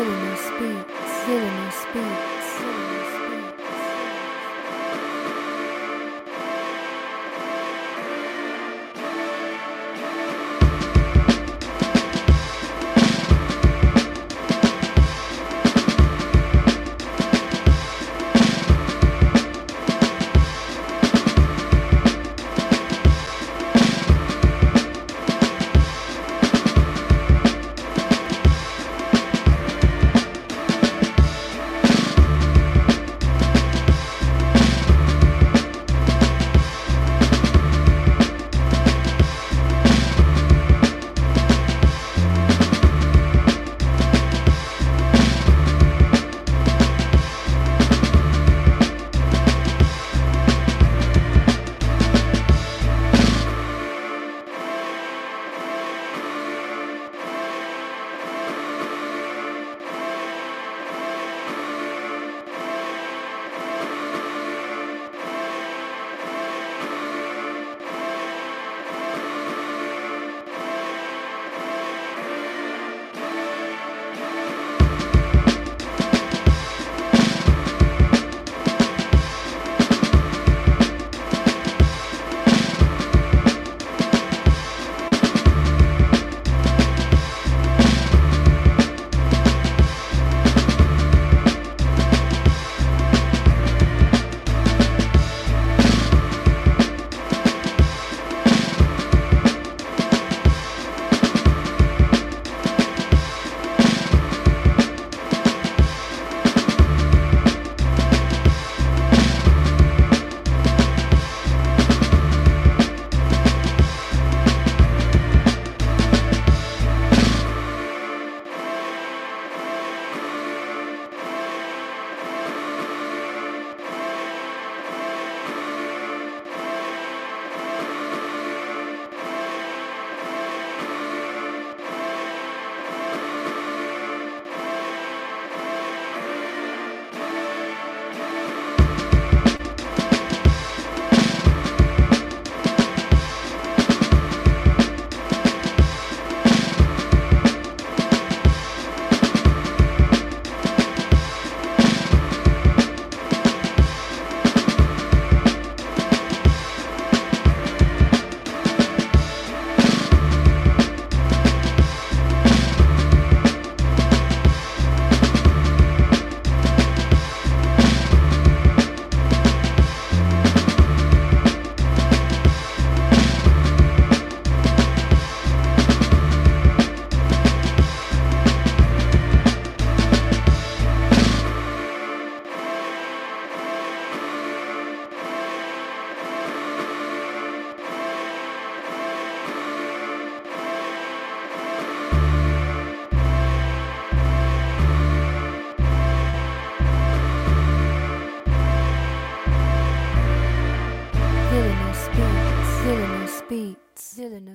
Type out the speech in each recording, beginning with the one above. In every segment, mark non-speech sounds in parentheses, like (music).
Villainous speaks. villainous speaks.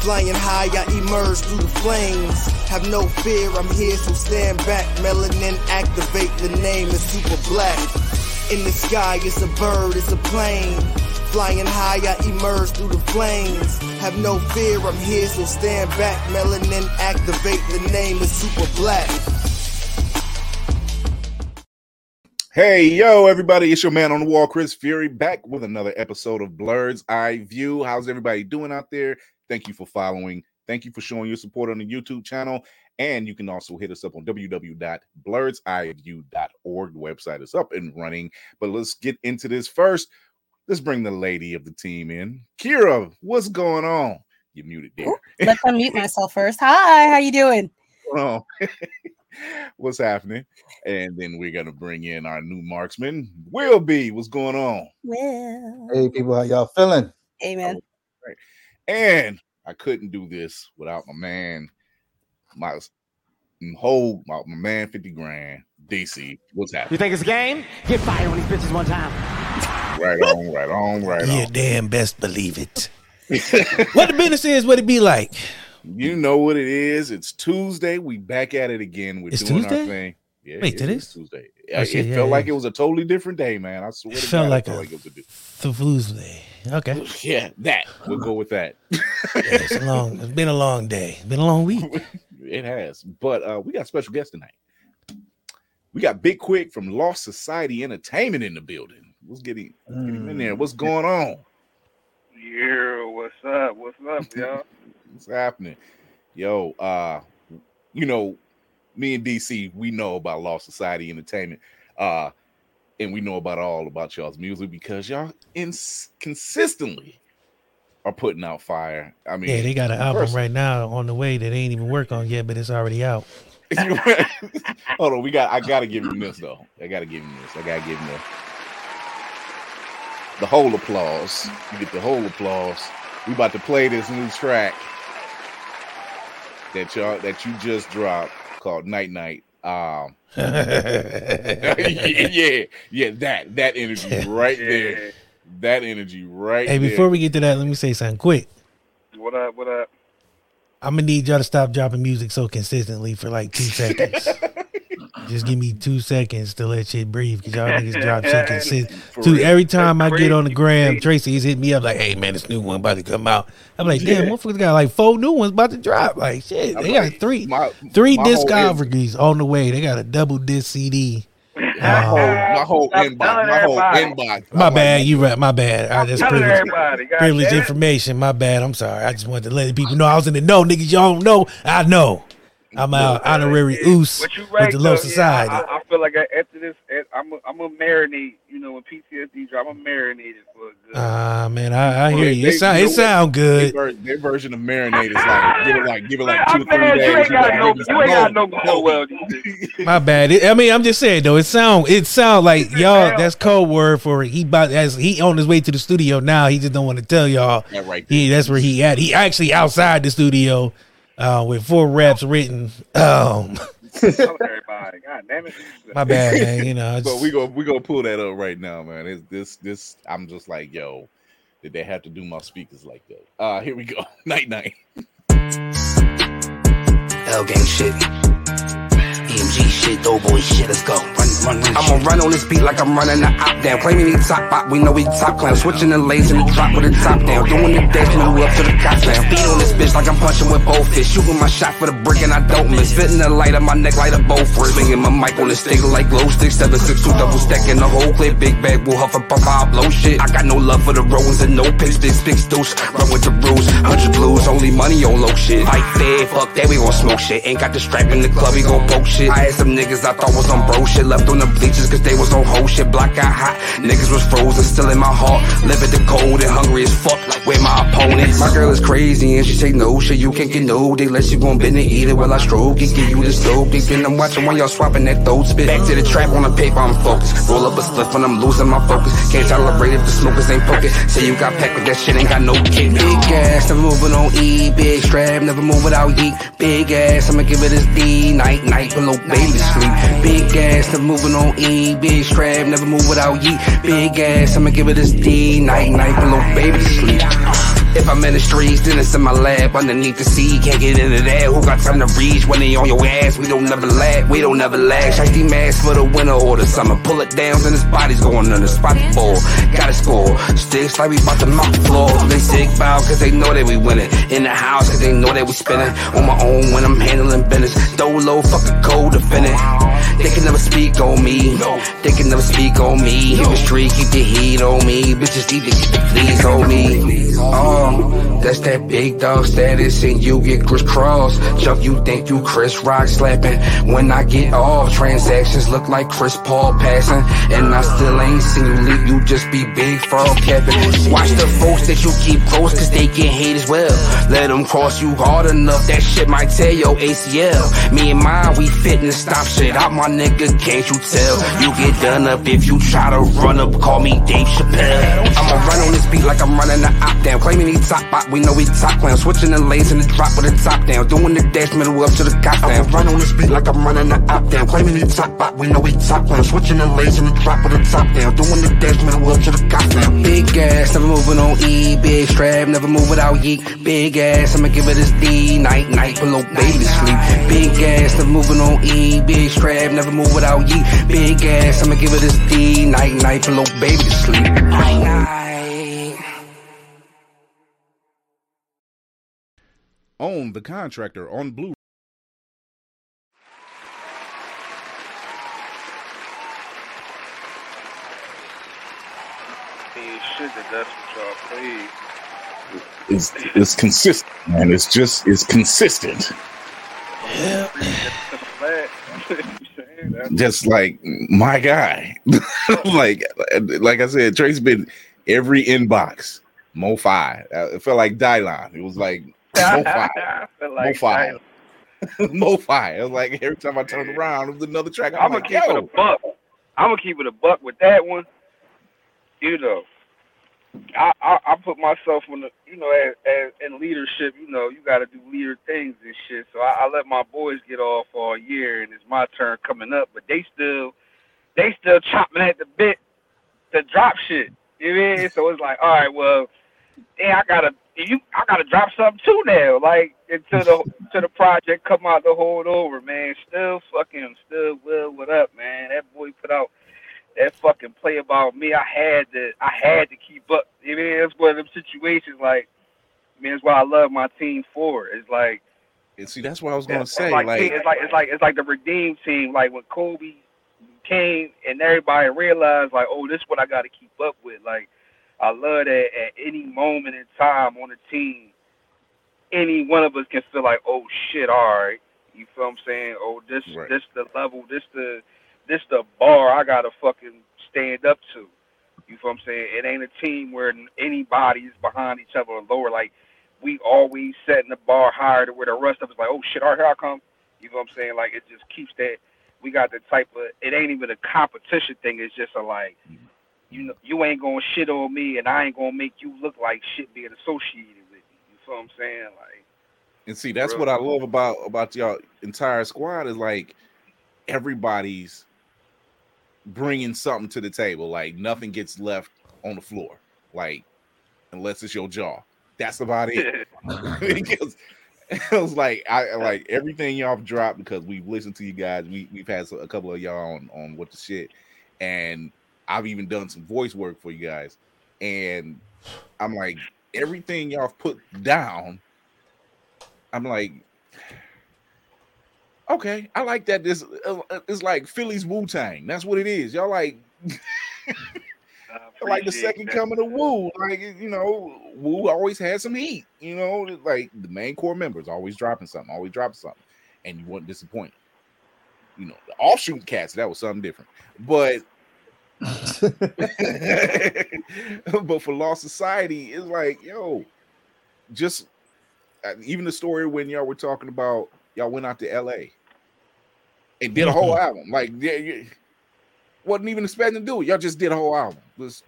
Flying high, I emerge through the flames. Have no fear, I'm here, so stand back. Melanin activate, the name is super black. In the sky, it's a bird, it's a plane. Flying high, I emerge through the flames. Have no fear, I'm here, so stand back. Melanin activate, the name is super black. Hey, yo, everybody, it's your man on the wall, Chris Fury, back with another episode of Blurred's Eye View. How's everybody doing out there? Thank you for following. Thank you for showing your support on the YouTube channel. And you can also hit us up on www.blurredseyeview.org. The website is up and running. But let's get into this first. Let's bring the lady of the team in. Kira, what's going on? You muted there. Let's unmute myself first. Hi, how you doing? Oh, (laughs) what's happening? And then we're gonna bring in our new marksman, Will B. What's going on? Well, Hey people, how y'all feeling? amen. And I couldn't do this without my man, my whole my, my man, 50 grand, DC. What's happening? You think it's a game? Get fired on these bitches one time. Right on, right on, right on. You on. damn best believe it. (laughs) what the business is, what it be like. You know what it is. It's Tuesday. We back at it again. We're It's doing Tuesday? our thing. Yeah, Wait, it today? is Tuesday. It yeah, felt yeah. like it was a totally different day, man. I swear It to felt God, like I felt a- like it was a di- Tuesday. Okay. (laughs) yeah, that. We'll go with that. (laughs) Yeah, it's long, it's been a long day. It's been a long week. (laughs) It has. But uh, we got a special guest tonight. We got Big Quick from Lost Society Entertainment in the building. Let's get him, get him in there. What's going on? Yeah, what's up? What's up, y'all? What's happening? Yo, uh, you know, me and DC, we know about Lost Society Entertainment. Uh, and we know about all about y'all's music because y'all ins- consistently are putting out fire. I mean, Yeah, they got an album first- right now on the way that they ain't even work on yet, but it's already out. (laughs) Hold on, we got. I gotta give him this though. I gotta give him this. I gotta give him the the whole applause. You get the whole applause. We about to play this new track that y'all that you just dropped called Night Night. Um, (laughs) yeah, yeah, that that energy right there. That energy right hey, there. before we get to that, let me say something quick. What up? What up? I'm gonna need y'all to stop dropping music so consistently for like two seconds. (laughs) Just give me two seconds to let shit breathe because y'all niggas drop shit (laughs) consistent. For Dude, every time I get on the crazy. gram, Tracy's hit me up like, "Hey man, this new one about to come out." I'm like, "Damn, motherfuckers got like four new ones about to drop." Like, shit, I'm they like, got three, my- three my discographies on the way. They got a double disc CD. my whole my whole Stop inbox, my whole inbox. My I'm bad, you right. My bad. I just Telling privileged, privileged information. My bad. I'm sorry. I just wanted to let the people know I was in the know, niggas. Y'all don't know. I know. I'm an honorary oos But you with right the though. low yeah, society. I, I feel like I, after this, I'm a, I'm a marinate. You know, when PTSD drop, I'm marinated for a good. Ah man, I, I hear you. they- It sound it sound good. ver- their version of marinade is like give it like give it like two or three days. you ain't got no, you ain't got no, no well. (laughs) My bad. It- I mean, I'm just saying though. It sound it sound like y'all. That's code word for he about as he on his way to the studio now. He just don't want to tell y'all. That right there. He that's where he at. He actually outside the studio uh, with four raps written. Um, everybody. God damn it. (laughs) my bad, man. You know, I But we go we gonna pull that up right now, man. It's, this this I'm just like yo, did they have to do my speakers like that? Uh here we go. (laughs) Night night. L gang shit. EMG shit, doughboy shit, let's go. Run, run, run. I'ma run on this beat like I'm running the op down. Play me top pop, we know we top clown. Switching the lanes in the drop with the top down. Doing the dash, move up to the cops now. Speed on this bitch like I'm punching with both fists. Shooting my shot for the brick and I don't miss. Fitting the light on my neck like a both wrist. Swinging my mic on the stick like glow stick. 762 double stacking the whole clip. Big bag will huff up I'll blow shit. I got no love for the rows and no picks. Big sticks, douche. Run with the rules. Hundred blues, only money on low shit. Fight fair, fuck that, we gon' smoke shit. Ain't got the strap in the club, we gon' poke shit. I had some niggas I thought was on bro shit. Left on the bleachers cause they was on whole shit. Block got hot. Niggas was frozen, still in my heart. Living the cold and hungry as fuck. With my opponents. My girl is crazy and she say no shit. You can't get no dick unless you gon' bend and eat it while I stroke it. Give you the stoke it. Then I'm watching while y'all swapping that throat spit. Back to the trap on the paper, I'm focused. Roll up a spliff when I'm losing my focus. Can't tolerate if the smokers ain't focused. Say you got packed, but that shit ain't got no kick. Big ass, never moving on E. Big strap, never move without yeet. Big ass, I'ma give it this D. Night, night, below baby sleep. Big ass, never moving on E. Big strap, never move without yeet. Big ass, I'ma give it this D. Night, night, below baby sleep. If I'm in the streets, then it's in my lap. underneath the sea. Can't get into that. Who got time to reach when they on your ass? We don't never lag, we don't never lag. Shiesty mask for the winter or the summer. Pull it down, and his body's going. Spot the ball, gotta score. Sticks like we bout to mop the floor. They sick bow cause they know that we winning. In the house cause they know that we spinning. On my own when I'm handling business. Dolo, fucking cold defendant. They can never speak on me. No. They can never speak on me. Hit the street, keep the heat on me. Bitches need to keep the fleas on me. Oh, that's that big dog status, and you get crisscross. Chuck, you think you Chris Rock slapping? When I get off, transactions look like Chris Paul passing, and I still ain't seen you leak. You just be big frog capping. Watch the folks that you keep close, cause they get hate as well. Let them cross you hard enough, that shit might tear your ACL. Me and mine, we fit and stop shit out, my nigga. Can't you tell? You get done up if you try to run up. Call me Dave Chappelle. I'ma run on this beat like I'm running the op down. Claiming he top bot, we know he top clown. Switching the lanes in the drop with the top down. Doing the dash middle up to the cop down. Run on this beat like I'm running the op down. Claiming he top bot, we know he top clown. Switching the lanes in the drop with the top down. Doing the dash middle up to the cop down. Big ass, never moving on E. Big strap, never move without yeet. Big ass, I'ma give it this D. Night, night, below baby sleep. Big ass, never moving on E. Big strap, never move without yeet. Big ass, I'ma give it this D. Night, night, below baby to sleep. Night, night. Own the contractor on Blue. mean, shit, that that's what y'all played. It's, it's consistent, man. It's just it's consistent. That's (laughs) (laughs) Just like my guy, (laughs) like like I said, Trace been every inbox. Mo five. Uh, It felt like Dylon. It was like (laughs) Mo five. I Mo five. (laughs) Mo five. It was like every time I turned around, it was another track. I'm, I'm gonna like, keep it a buck. I'm gonna keep it a buck with that one. You know, I I, I put myself in the you know as, as in leadership. You know, you got to do leader things and shit. So I, I let my boys get off all year, and it's my turn coming up. But they still they still chopping at the bit to drop shit. You know what I mean? So it's like, all right, well, damn, I gotta you I gotta drop something too now. Like until the to the project come out to hold over, man. Still fucking still will what up, man. That boy put out that fucking play about me. I had to I had to keep up. You know, it's one of them situations like I mean, it's what I love my team for. It's like and see, that's what I was gonna say. like, Like, it's like it's like it's like the redeem team. Like when Kobe came and everybody realized like, oh, this is what I got to keep up with. Like I love that at any moment in time on the team, any one of us can feel like, oh shit, all right. You feel what I'm saying? Oh, this Right. this the level, this the this the bar I gotta fucking stand up to. You feel what I'm saying? It ain't a team where anybody is behind each other or lower. Like we always setting the bar higher to where the rest of us like, oh shit, all right, here I come. You know what I'm saying? Like it just keeps that. We got the type of. It ain't even a competition thing. It's just a like, you know, you ain't gonna shit on me, and I ain't gonna make you look like shit being associated with me. You feel what I'm saying? Like, And see, that's Real what I love about about y'all entire squad is like everybody's bringing something to the table. Like nothing gets left on the floor. Like unless it's your jaw. That's about it. (laughs) because (laughs) it was like I like everything y'all have dropped because we've listened to you guys. We we've had a couple of y'all on on what the shit, and I've even done some voice work for you guys. And I'm like everything y'all have put down. I'm like, okay, I like that. This uh, it's like Philly's Wu Tang. That's what it is. Y'all like (laughs) like the second that. coming of Wu. Like you know, Wu always had some heat. You know, like the main core members always dropping something, always dropping something, and you weren't disappointed. You know, the offshoot cats that was something different, but (laughs) (laughs) but for Lost Society, it's like yo, just uh, even the story when y'all were talking about y'all went out to L.A. and did a whole mm-hmm. album. Like yeah, yeah, wasn't even expecting to do it. Y'all just did a whole album. It was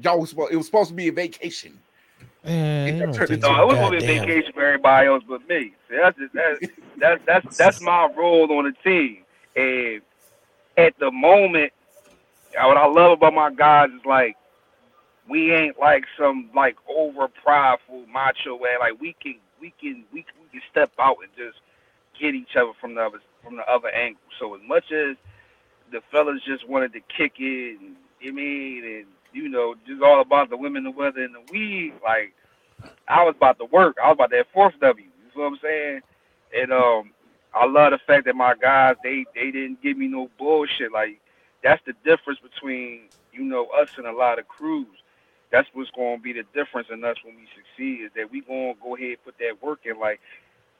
y'all was supposed, it was supposed to be a vacation. Man, you turned think into so. No, it was supposed to be a vacation for everybody else but me. See, that's just, that's, that's that's that's my role on the team. And at the moment, what I love about my guys is like we ain't like some like over prideful macho way. Like we can we can we can, we can step out and just get each other from the other from the other angle. So as much as the fellas just wanted to kick it, and you mean, and you know, just all about the women, the weather, and the weed. Like I was about to work. I was about that fourth W. You know what I'm saying? And um, I love the fact that my guys they they didn't give me no bullshit. Like that's the difference between you know us and a lot of crews. That's what's going to be the difference in us when we succeed is that we going to go ahead and put that work in. Like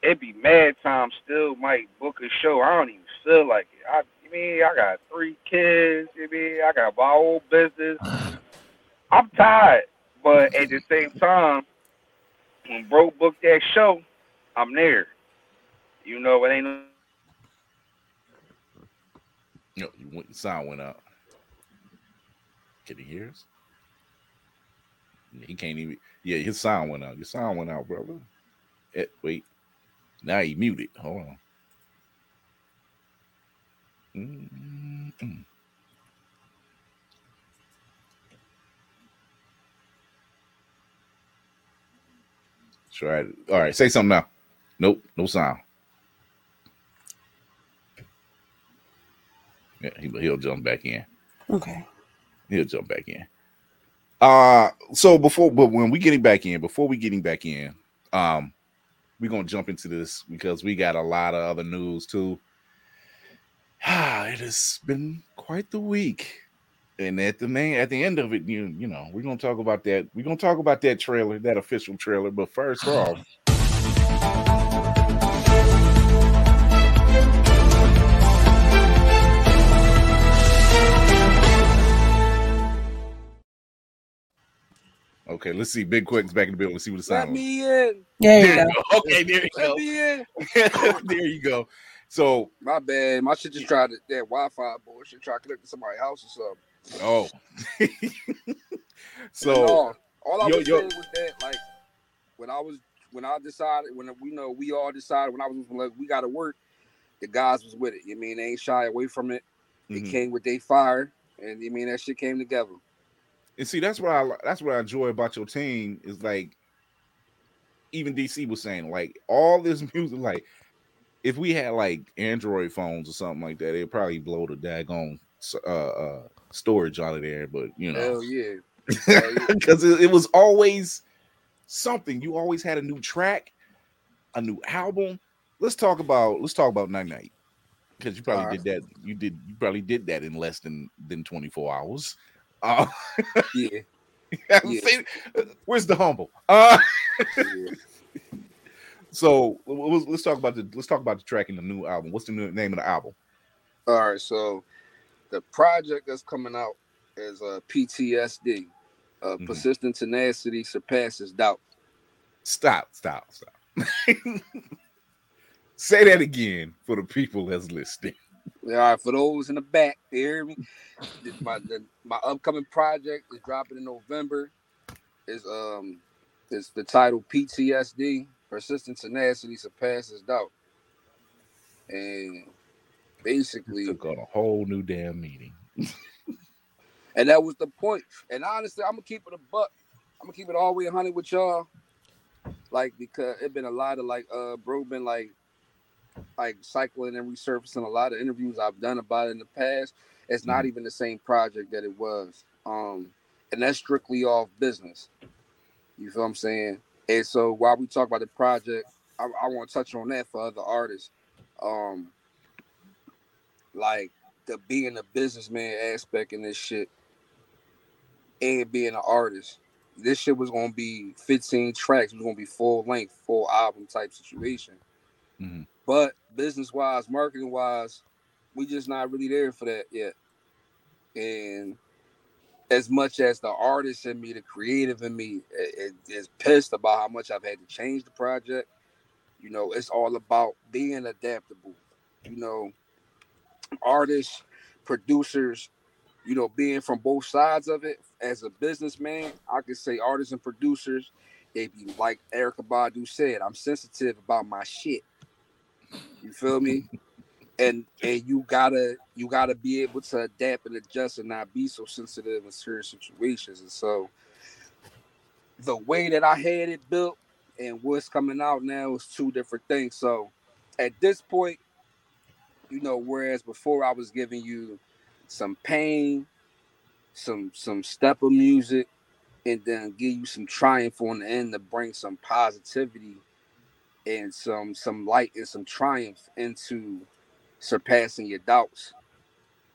it be mad time still might book a show. I don't even feel like it. I you mean I got three kids. You mean I got my own business. (sighs) I'm tired, but at the same time, when bro booked that show, I'm there. You know, it ain't no No, you went, sound went out. Can he hear us? He can't even. Yeah, his sound went out. Your sound went out, brother. Eh, wait. Now he muted. Hold on. Mm-mm. Try it. All right, say something now. Nope, no sound. Yeah, he, he'll jump back in. Okay. He'll jump back in. Uh so before but when we getting back in, before we getting back in, um, we're gonna jump into this because we got a lot of other news too. (sighs) Ah, it has been quite the week. And at the main at the end of it, you you know, we're gonna talk about that. We're gonna talk about that trailer, that official trailer. But first (laughs) off, okay, let's see. Big Quick's back in the building. Let's see what the Let sound was. me in. There you There go. you go. Okay, there you Let go. me in. (laughs) there you go. So, My bad. My shit just tried to, that Wi-Fi bullshit. Try to connect to somebody's house or something. oh, (laughs) so no, all I yo, was yo. saying was that, like, when I was, when I decided, when we know we all decided, when I was like, we got to work, the guys was with it. You mean they ain't shy away from it. They mhm. came with they fire, and you mean that shit came together. And see that's what I that's what I enjoy about your team is like even DC was saying like all this (laughs) music like if we had like Android phones or something like that it'd probably blow the daggone uh, uh storage out of there but you know. Hell yeah. Because (laughs) it, it was always something. You always had a new track a new album. Let's talk about let's talk about night night because you probably did that you did you probably did that in less than than 24 hours uh Yeah. (laughs) Yeah. where's the humble uh yeah. (laughs) so let's, let's talk about the let's talk about the track in the new album what's the new name of the album All right, so the project that's coming out is uh, PTSD. Uh, Mhm. Persistent tenacity surpasses doubt. stop stop stop (laughs) say that again for the people that's listening All right, for those in the back, you hear me? My the, my upcoming project is dropping in November. Is um is the title PTSD Persistent tenacity surpasses doubt, and basically took on a whole new damn meeting And that was the point. And honestly, I'm gonna keep it a buck. I'm gonna keep it all the way 100 with y'all. Like because it been a lot of like uh bro been like like cycling and resurfacing a lot of interviews I've done about it in the past. It's not even the same project that it was. Um and that's strictly off business. You feel what I'm saying? And so while we talk about the project, I, I want to touch on that for other artists. Um like the being a businessman aspect in this shit and being an artist. This shit was gonna be 15 tracks, it was gonna be full length, full album type situation. Mhm. But business wise, marketing wise, we just not really there for that yet. And as much as the artist in me, the creative in me, is pissed about how much I've had to change the project. You know, it's all about being adaptable. You know, artists, producers, you know, being from both sides of it as a businessman, I can say artists and producers, they be like Erykah Badu said, I'm sensitive about my shit. You feel me? And and you gotta you gotta be able to adapt and adjust and not be so sensitive in certain situations. And so the way that I had it built and what's coming out now is two different things. So at this point, you know, whereas before I was giving you some pain, some some step of music, and then give you some triumph on the end to bring some positivity and some some light and some triumph into surpassing your doubts.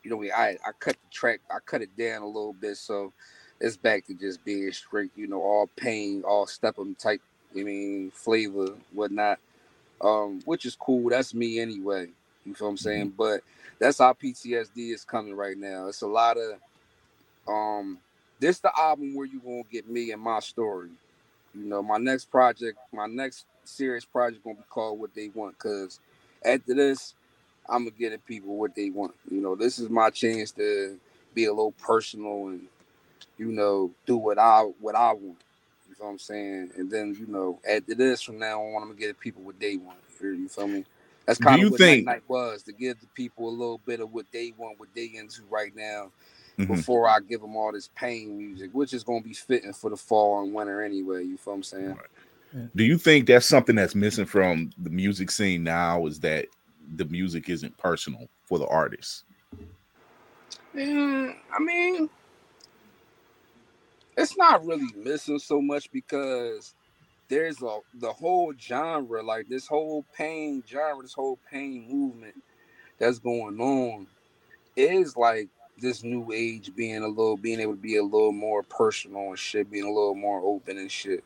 You know, I I cut the track, I cut it down a little bit, so it's back to just being straight, you know, all pain, all step of type, I mean, flavor, whatnot. Um, which is cool. That's me anyway. You feel what I'm saying? But that's how PTSD is coming right now. It's a lot of um this the album where you gonna get me and my story. You know, my next project, my next serious project gonna be called What They Want, cause after this, I'm gonna get at people what they want. You know, this is my chance to be a little personal and you know do what I what I want. You feel what I'm saying? And then you know after this, from now on, I'm gonna get at people what they want. You feel me? That's kind of what think- Night Night was to give the people a little bit of what they want, what they into right now. Mhm. Before I give them all this pain music, which is gonna be fitting for the fall and winter anyway. You feel what I'm saying? Do you think that's something that's missing from the music scene now? Is that the music isn't personal for the artists? Mm, I mean, it's not really missing so much because there's a the whole genre, like this whole pain genre, this whole pain movement that's going on is like this new age being a little being able to be a little more personal and shit, being a little more open and shit.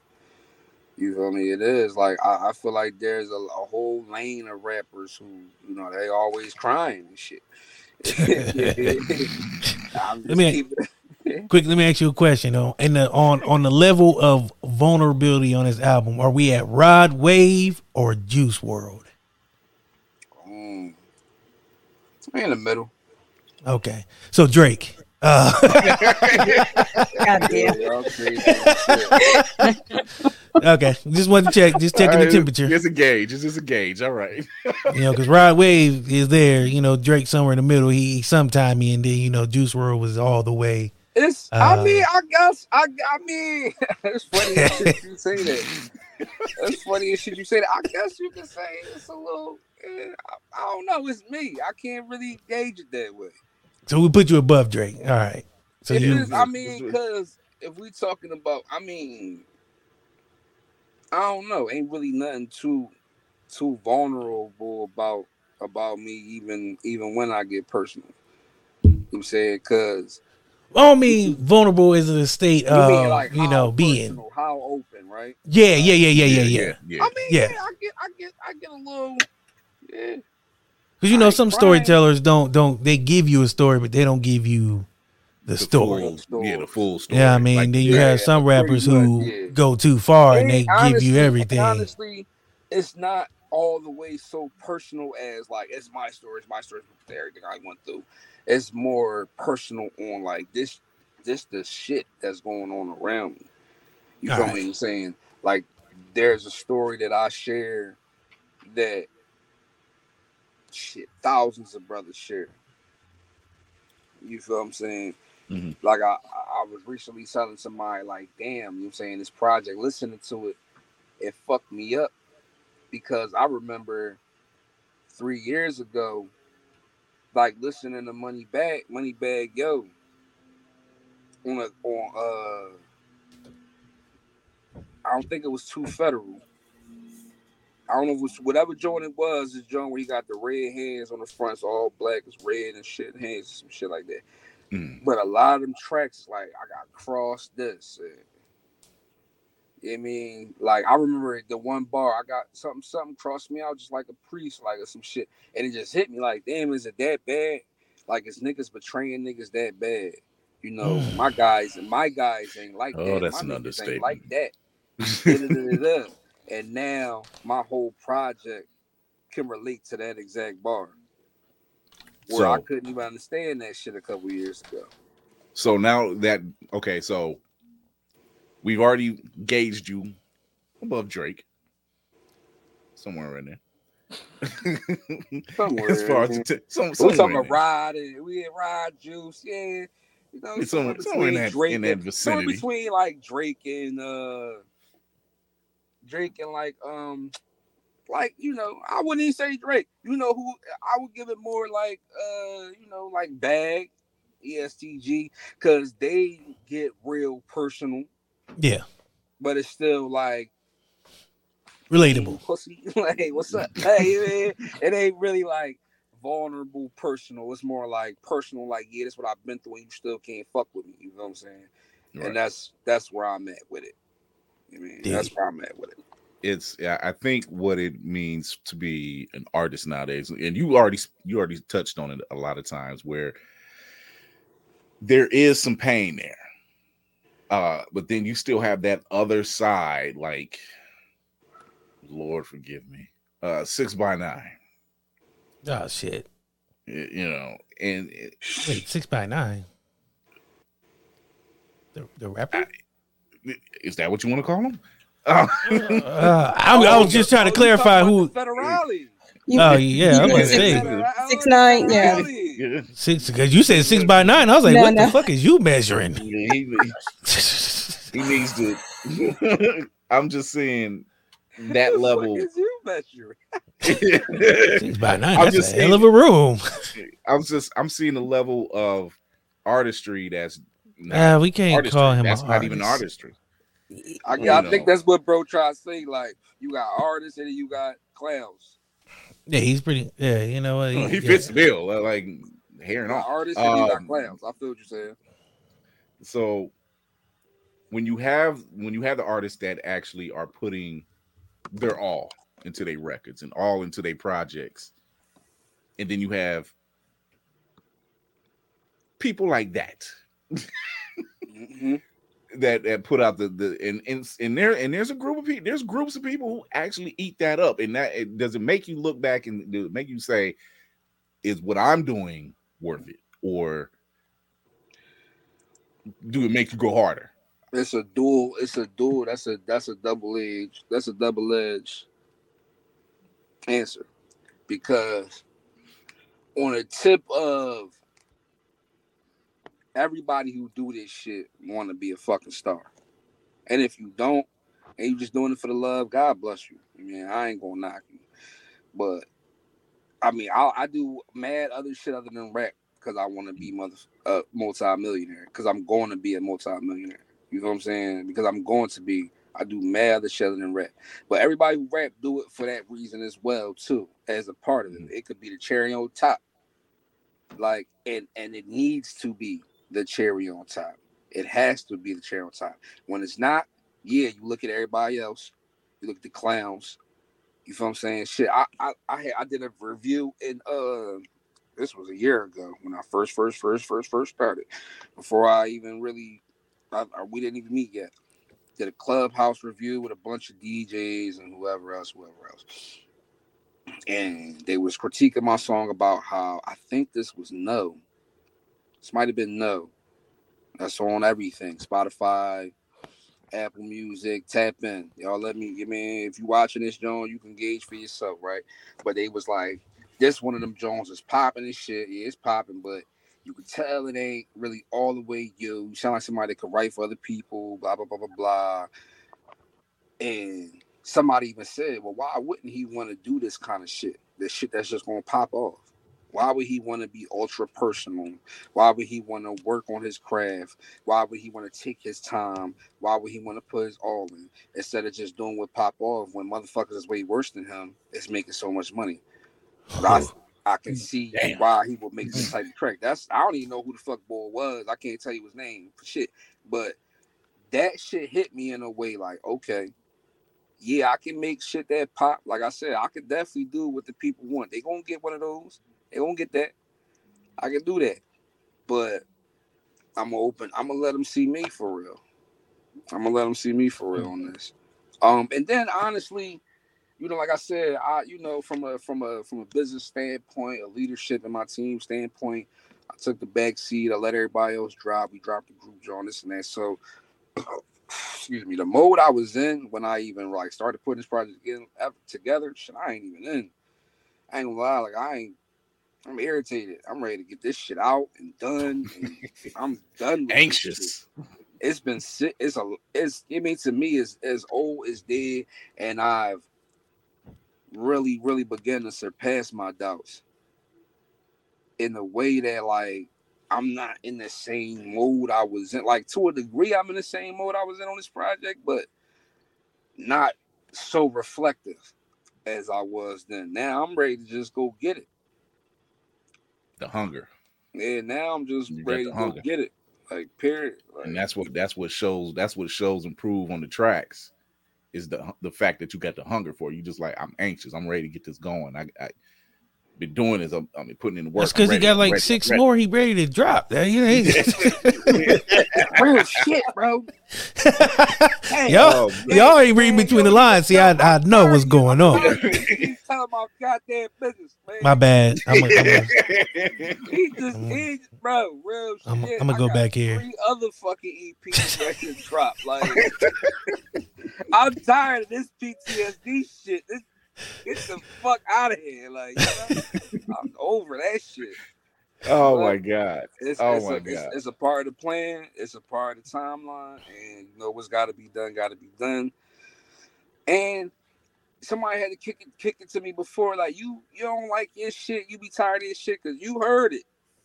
You feel me? It is like I, I feel like there's a, a whole lane of rappers who, you know, they always crying and shit. (laughs) Let me- keeping (laughs) Quick, let me ask you a question though. And the, on on the level of vulnerability on this album, are we at Rod Wave or Juice WRLD? Mm. We in the middle. Okay, so Drake. Uh, God damn. Yeah, y'all crazy as shit. okay, just want to check, just checking the Uh, temperature. It's a gauge. It's just a gauge. All right. You know, because Rod Wave is there. You know, Drake somewhere in the middle. He sometime and then you know Juice WRLD was all the way. It's. Uh, I mean, I guess. I. I mean, (laughs) it's funny as shit you (laughs) say that. It's funny as shit you say that. I guess you can say it's a little. eh, I, I don't know. It's me. I can't really gauge it that way. So we put you above Drake. All right. So It you is- I mean, because if we talking about, I mean, I don't know. Ain't really nothing too too vulnerable about about me, even even when I get personal. You know what I'm saying? Because I don't mean vulnerable is a state you of mean like you know being. personal, how open, right? Yeah, yeah, yeah, yeah, yeah, yeah. yeah. I mean, Yeah. yeah. I get, I get, I get a little, yeah. Because you know I some ain't storytellers don't don't they give you a story, but they don't give you the, story. full- yeah, the full story. Yeah, I mean, Like, then you yeah, have some pretty rappers much, who yeah. go too far and they And give you everything. Honestly, it's not all the way so personal as like it's my story, it's my story, it's everything I went through. It's more personal on like this, this the shit that's going on around me. You feel Alright. me? I'm saying like there's a story that I share that shit thousands of brothers share. You feel what I'm saying? Mhm. Like I, I was recently telling somebody like, damn, you know what I'm saying, this project, listening to it, it fucked me up because I remember three years ago, like listening to Money Bag, Moneybagg Yo on a on uh I don't think it was 2 Federal. I don't know if was whatever joint it was, this joint where he got the red hands on the front, it's all black, it's red and shit, hands, some shit like that. Mm. But a lot of them tracks, like I got crossed this. And, I mean, like I remember the one bar I got something, something crossed me out just like a priest, like or some shit, and it just hit me like, damn, is it that bad? Like is niggas betraying niggas that bad? You know, my guys, and my guys ain't like Oh, that. that's my an understatement. ain't like that. (laughs) And now my whole project can relate to that exact bar. Where I couldn't even understand that shit a couple years ago. So now that okay, so we've already gauged you above Drake, somewhere in there. (laughs) Somewhere, as far as t- some, We somewhere talking about ride and we had ride juice, yeah. You know, It's somewhere- somewhere in that- in that somewhere vicinity. between like Drake and uh Drake and like um like you know, I wouldn't even say Drake. You know who I would give it more like uh you know like Bag, EST Gee, because they get real personal, Yeah, but it's still like relatable. pussy. (laughs) like, what's up? (laughs) Hey, man. It ain't really like vulnerable, personal. It's more like personal. Like, yeah, that's what I've been through, and you still can't fuck with me. You know what I'm saying? Right. And that's that's where I'm at with it. I mean, that's where I'm at with it. it's yeah, I think what it means to be an artist nowadays, and you already you already touched on it a lot of times where there is some pain there. Uh, but then you still have that other side, like Lord forgive me. Uh six by nine. Oh shit! You know, and it- Wait, six by nine. The the rapper. Is that what you want to call them? Uh, Uh, I, I was just trying to clarify who. Federale. You- Oh yeah, I'm gonna say Six nine, yeah. yeah. six because you said six by nine. I was like, No, what no. the fuck is you measuring? (laughs) Yeah, he, he needs to. (laughs) I'm just saying that What level. is you measuring? (laughs) Six by nine. I'm That's just a hell of a room. I'm just I'm seeing the level of artistry that's not Uh, we can't artistry. call him. That's an not even artist. artistry. I, I think that's what bro tried to say. Like, you got artists and you got clowns. Yeah, he's pretty. Yeah, you know what? He (laughs) yeah. fits the bill, like hair and got all. artists and you got Um, clowns. I feel what you're saying. So when you have when you have the artists that actually are putting their all into their records and all into their projects, and then you have people like that hmm that that put out the the and and, and there and there's a group of people there's groups of people who actually eat that up and that it does it make you look back and does it make you say is what i'm doing worth it or do it make you go harder It's a dual. It's a dual. That's a that's a double edge. That's a double edge answer because on the tip of everybody who do this shit want to be a fucking star, and if you don't, and you just doing it for the love, God bless you. I mean, I ain't gonna knock you, but I mean, I I do mad other shit other than rap because I want to be mother uh, multi-millionaire because I'm going to be a multi-millionaire. You know what I'm saying? Because I'm going to be. I do mad other shit other than rap. But everybody who rap do it for that reason as well too, as a part of it. It could be the cherry on top. Like and and it needs to be the cherry on top. It has to be the cherry on top. When it's not, yeah, you look at everybody else. You look at the clowns. You feel what I'm saying? Shit, I I I, had, I did a review in uh this was a year ago when I first first first first first started. Before I even really I, I- we didn't even meet yet. Did a clubhouse review with a bunch of DJs and whoever else, whoever else. And they was critiquing my song about how I think this was no. This might have been no. That's on everything. Spotify, Apple Music, tap in. Y'all let me, I mean, if you watching this, John, you can gauge for yourself, right? But they was like, this one of them Jones is popping and shit. Yeah, it's popping, but you can tell it ain't really all the way you. You sound like somebody that could write for other people, blah, blah, blah, blah, blah. And somebody even said, well, why wouldn't he want to do this kind of shit? This shit that's just gonna pop off. Why would he want to be ultra personal? Why would he want to work on his craft? Why would he want to take his time? Why would he want to put his all in instead of just doing what pop off when motherfuckers is way worse than him is making so much money? But I, I can mm, see Damn. why he would make this mm. type of track. That's I don't even know who the fuck boy was. I can't tell you his name for shit. But that shit hit me in a way like, okay, yeah, I can make shit that pop. Like I said, I could definitely do what the people want. They gonna get one of those. They gonna get that. I can do that. But I'm gonna open. I'm gonna let them see me for real. I'm gonna let them see me for real on this. Um, and then honestly, you know, like I said, I you know from a from a from a business standpoint, a leadership in my team standpoint, I took the back seat. I let everybody else drive. We dropped the group on this and that. So, (clears throat) excuse me, the mode I was in when I even like started putting this project together, shit, I ain't even in. I ain't gonna lie, like I ain't, I'm irritated. I'm ready to get this shit out and done. And (laughs) I'm done. With. Anxious. It's been it's a it's it means to me is as old as dead, and I've really really begun to surpass my doubts in the way that like I'm not in the same mode I was in. Like to a degree, I'm in the same mode I was in on this project, but not so reflective as I was then. Now I'm ready to just go get it. The hunger. Yeah, now I'm just You ready to hunger. get it. Like period. Like, and that's what that's what shows that's what shows improve on the tracks is the the fact that you got the hunger for it. you just like i'm anxious i'm ready to get this going i, I been doing is um, i'm, I'm putting in the work That's because he got like ready, six ready. more. He ready to drop. That you know, real (laughs) (laughs) oh, shit, bro. Hey, (laughs) y'all, Oh, y'all ain't reading between the lines. See, I, I know what's going on. He's telling my goddamn business, man. My bad. I'm gonna He just, he, bro, real I'm- shit. I'ma go got back here. Three other fucking EPs ready to drop. Like, I'm tired of this PTSD shit. This, get the fuck out of here. Like, you know? (laughs) I'm over that shit. oh my god It's, Oh it's my a, it's, God. it's a part of the plan. It's a part of the timeline, and you know what's got to be done. Got to be done. And somebody had to kick it, kick it to me before. Like you, you don't like your shit. You be tired of your shit because you heard it.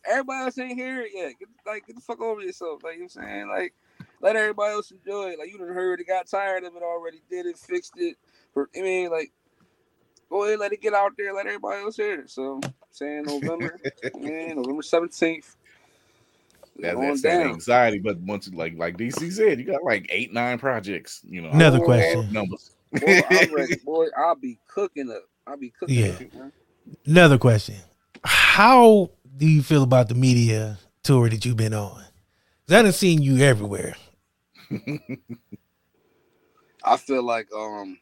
Everybody else ain't hear it yet. Get, like get the fuck over yourself. Like you know what I'm saying. Like let everybody else enjoy it. Like you done heard it, got tired of it already, did it, fixed it. For, I mean, like go ahead, let it get out there, let everybody else hear it. So saying November, (laughs) yeah, November seventeenth. that's, going that's that down. anxiety but once like like dc said you got like eight nine projects you know Another all question. numbers Boy, I'm (laughs) ready. Boy, I'll be cooking up. I'll be cooking Yeah. up. Man. Another question. How do you feel about the media tour that you've been on? 'Cause I done seen you everywhere. (laughs) I feel like um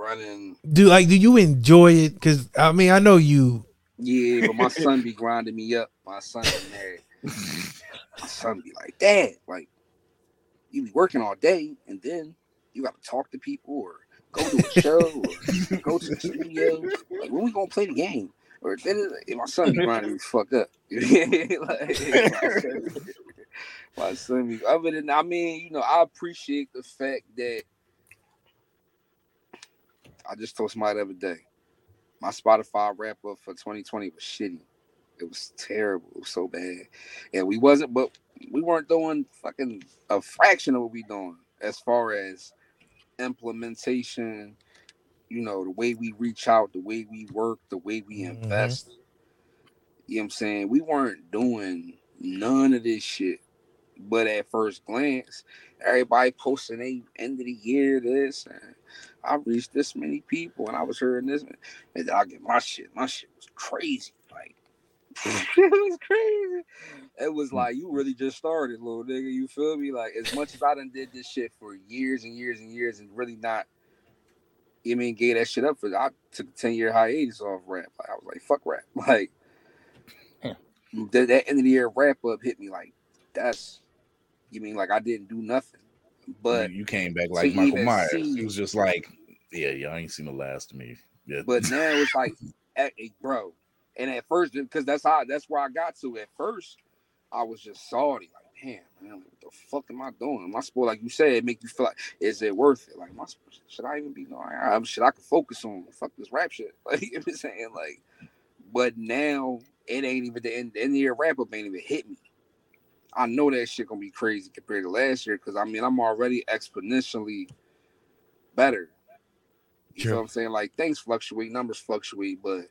running. Do like do you enjoy it? Because I mean, I know you. Yeah, but my son be grinding me up. My son be married. My son be like, Dad, like you be working all day and then you got to talk to people or go to a show or go to the studio. Like when we gonna play the game? Or then my son be grinding me fucked up. (laughs) like, my son- my son be other than I mean, you know, I appreciate the fact that I just told somebody the other day, my Spotify wrap up for 2020 was shitty. It was terrible. It was so bad. And we wasn't, but we weren't doing fucking a fraction of what we doing as far as implementation, you know, the way we reach out, the way we work, the way we Mhm. invest. You know what I'm saying? We weren't doing none of this shit. But at first glance, everybody posting a end of the year this and I reached this many people and I was hearing this and then I get my shit. My shit was crazy. Like (laughs) it was crazy. It was mm. like you really just started, little nigga. You feel me? Like as much as I done did this shit for years and years and years and really not you mean gave that shit up for I took a 10 year hiatus off rap. Like I was like, fuck rap. (laughs) Like that, that end of the year wrap up hit me like that's you mean like I didn't do nothing. But you, you came back like michael myers see- he was just like yeah y'all ain't seen the last of me yeah. But now it's (laughs) like, eh, eh, bro. And at first, because that's how that's where I got to. At first, I was just salty, like, damn, man, what the fuck am I doing? My sport, like you said, it make you feel like, is it worth it? Like, my should I even be doing? I'm should I could focus on fuck this rap shit? (laughs) Like, you know what I'm saying? Like, but now it ain't even the end. The end of the year wrap up ain't even hit me. I know that shit gonna be crazy compared to last year because I mean I'm already exponentially better. You Sure. know what I'm saying? Like things fluctuate, numbers fluctuate, but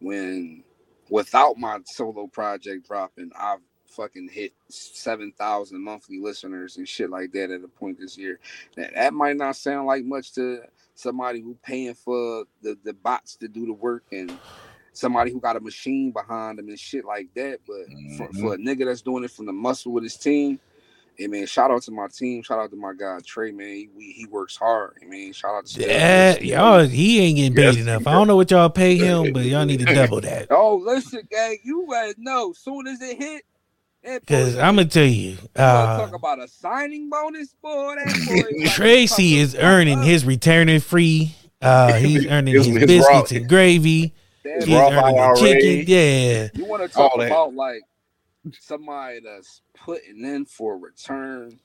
when without my solo project dropping, I've fucking hit seven thousand monthly listeners and shit like that at a point this year. That that might not sound like much to somebody who paying for the, the bots to do the work and somebody who got a machine behind them and shit like that. But for, for a nigga that's doing it from the muscle with his team, hey man, shout out to my team. Shout out to my guy Trey, man. He, we, he works hard. I mean, shout out to Yeah, y'all, he ain't getting paid enough. I don't know what y'all pay him, but y'all need to double that. (laughs) Oh, listen, gang, you guys know. Soon as it hit, Cause I'm gonna tell you, you wanna uh, talk about a signing bonus, boy. That (laughs) boy, Tracy is earning his returning free. Uh, he's (laughs) earning His- his his biscuits raw- and gravy. That- He's Roth IRA. chicken. Yeah. You want to talk All that. about like somebody that's putting in for a return,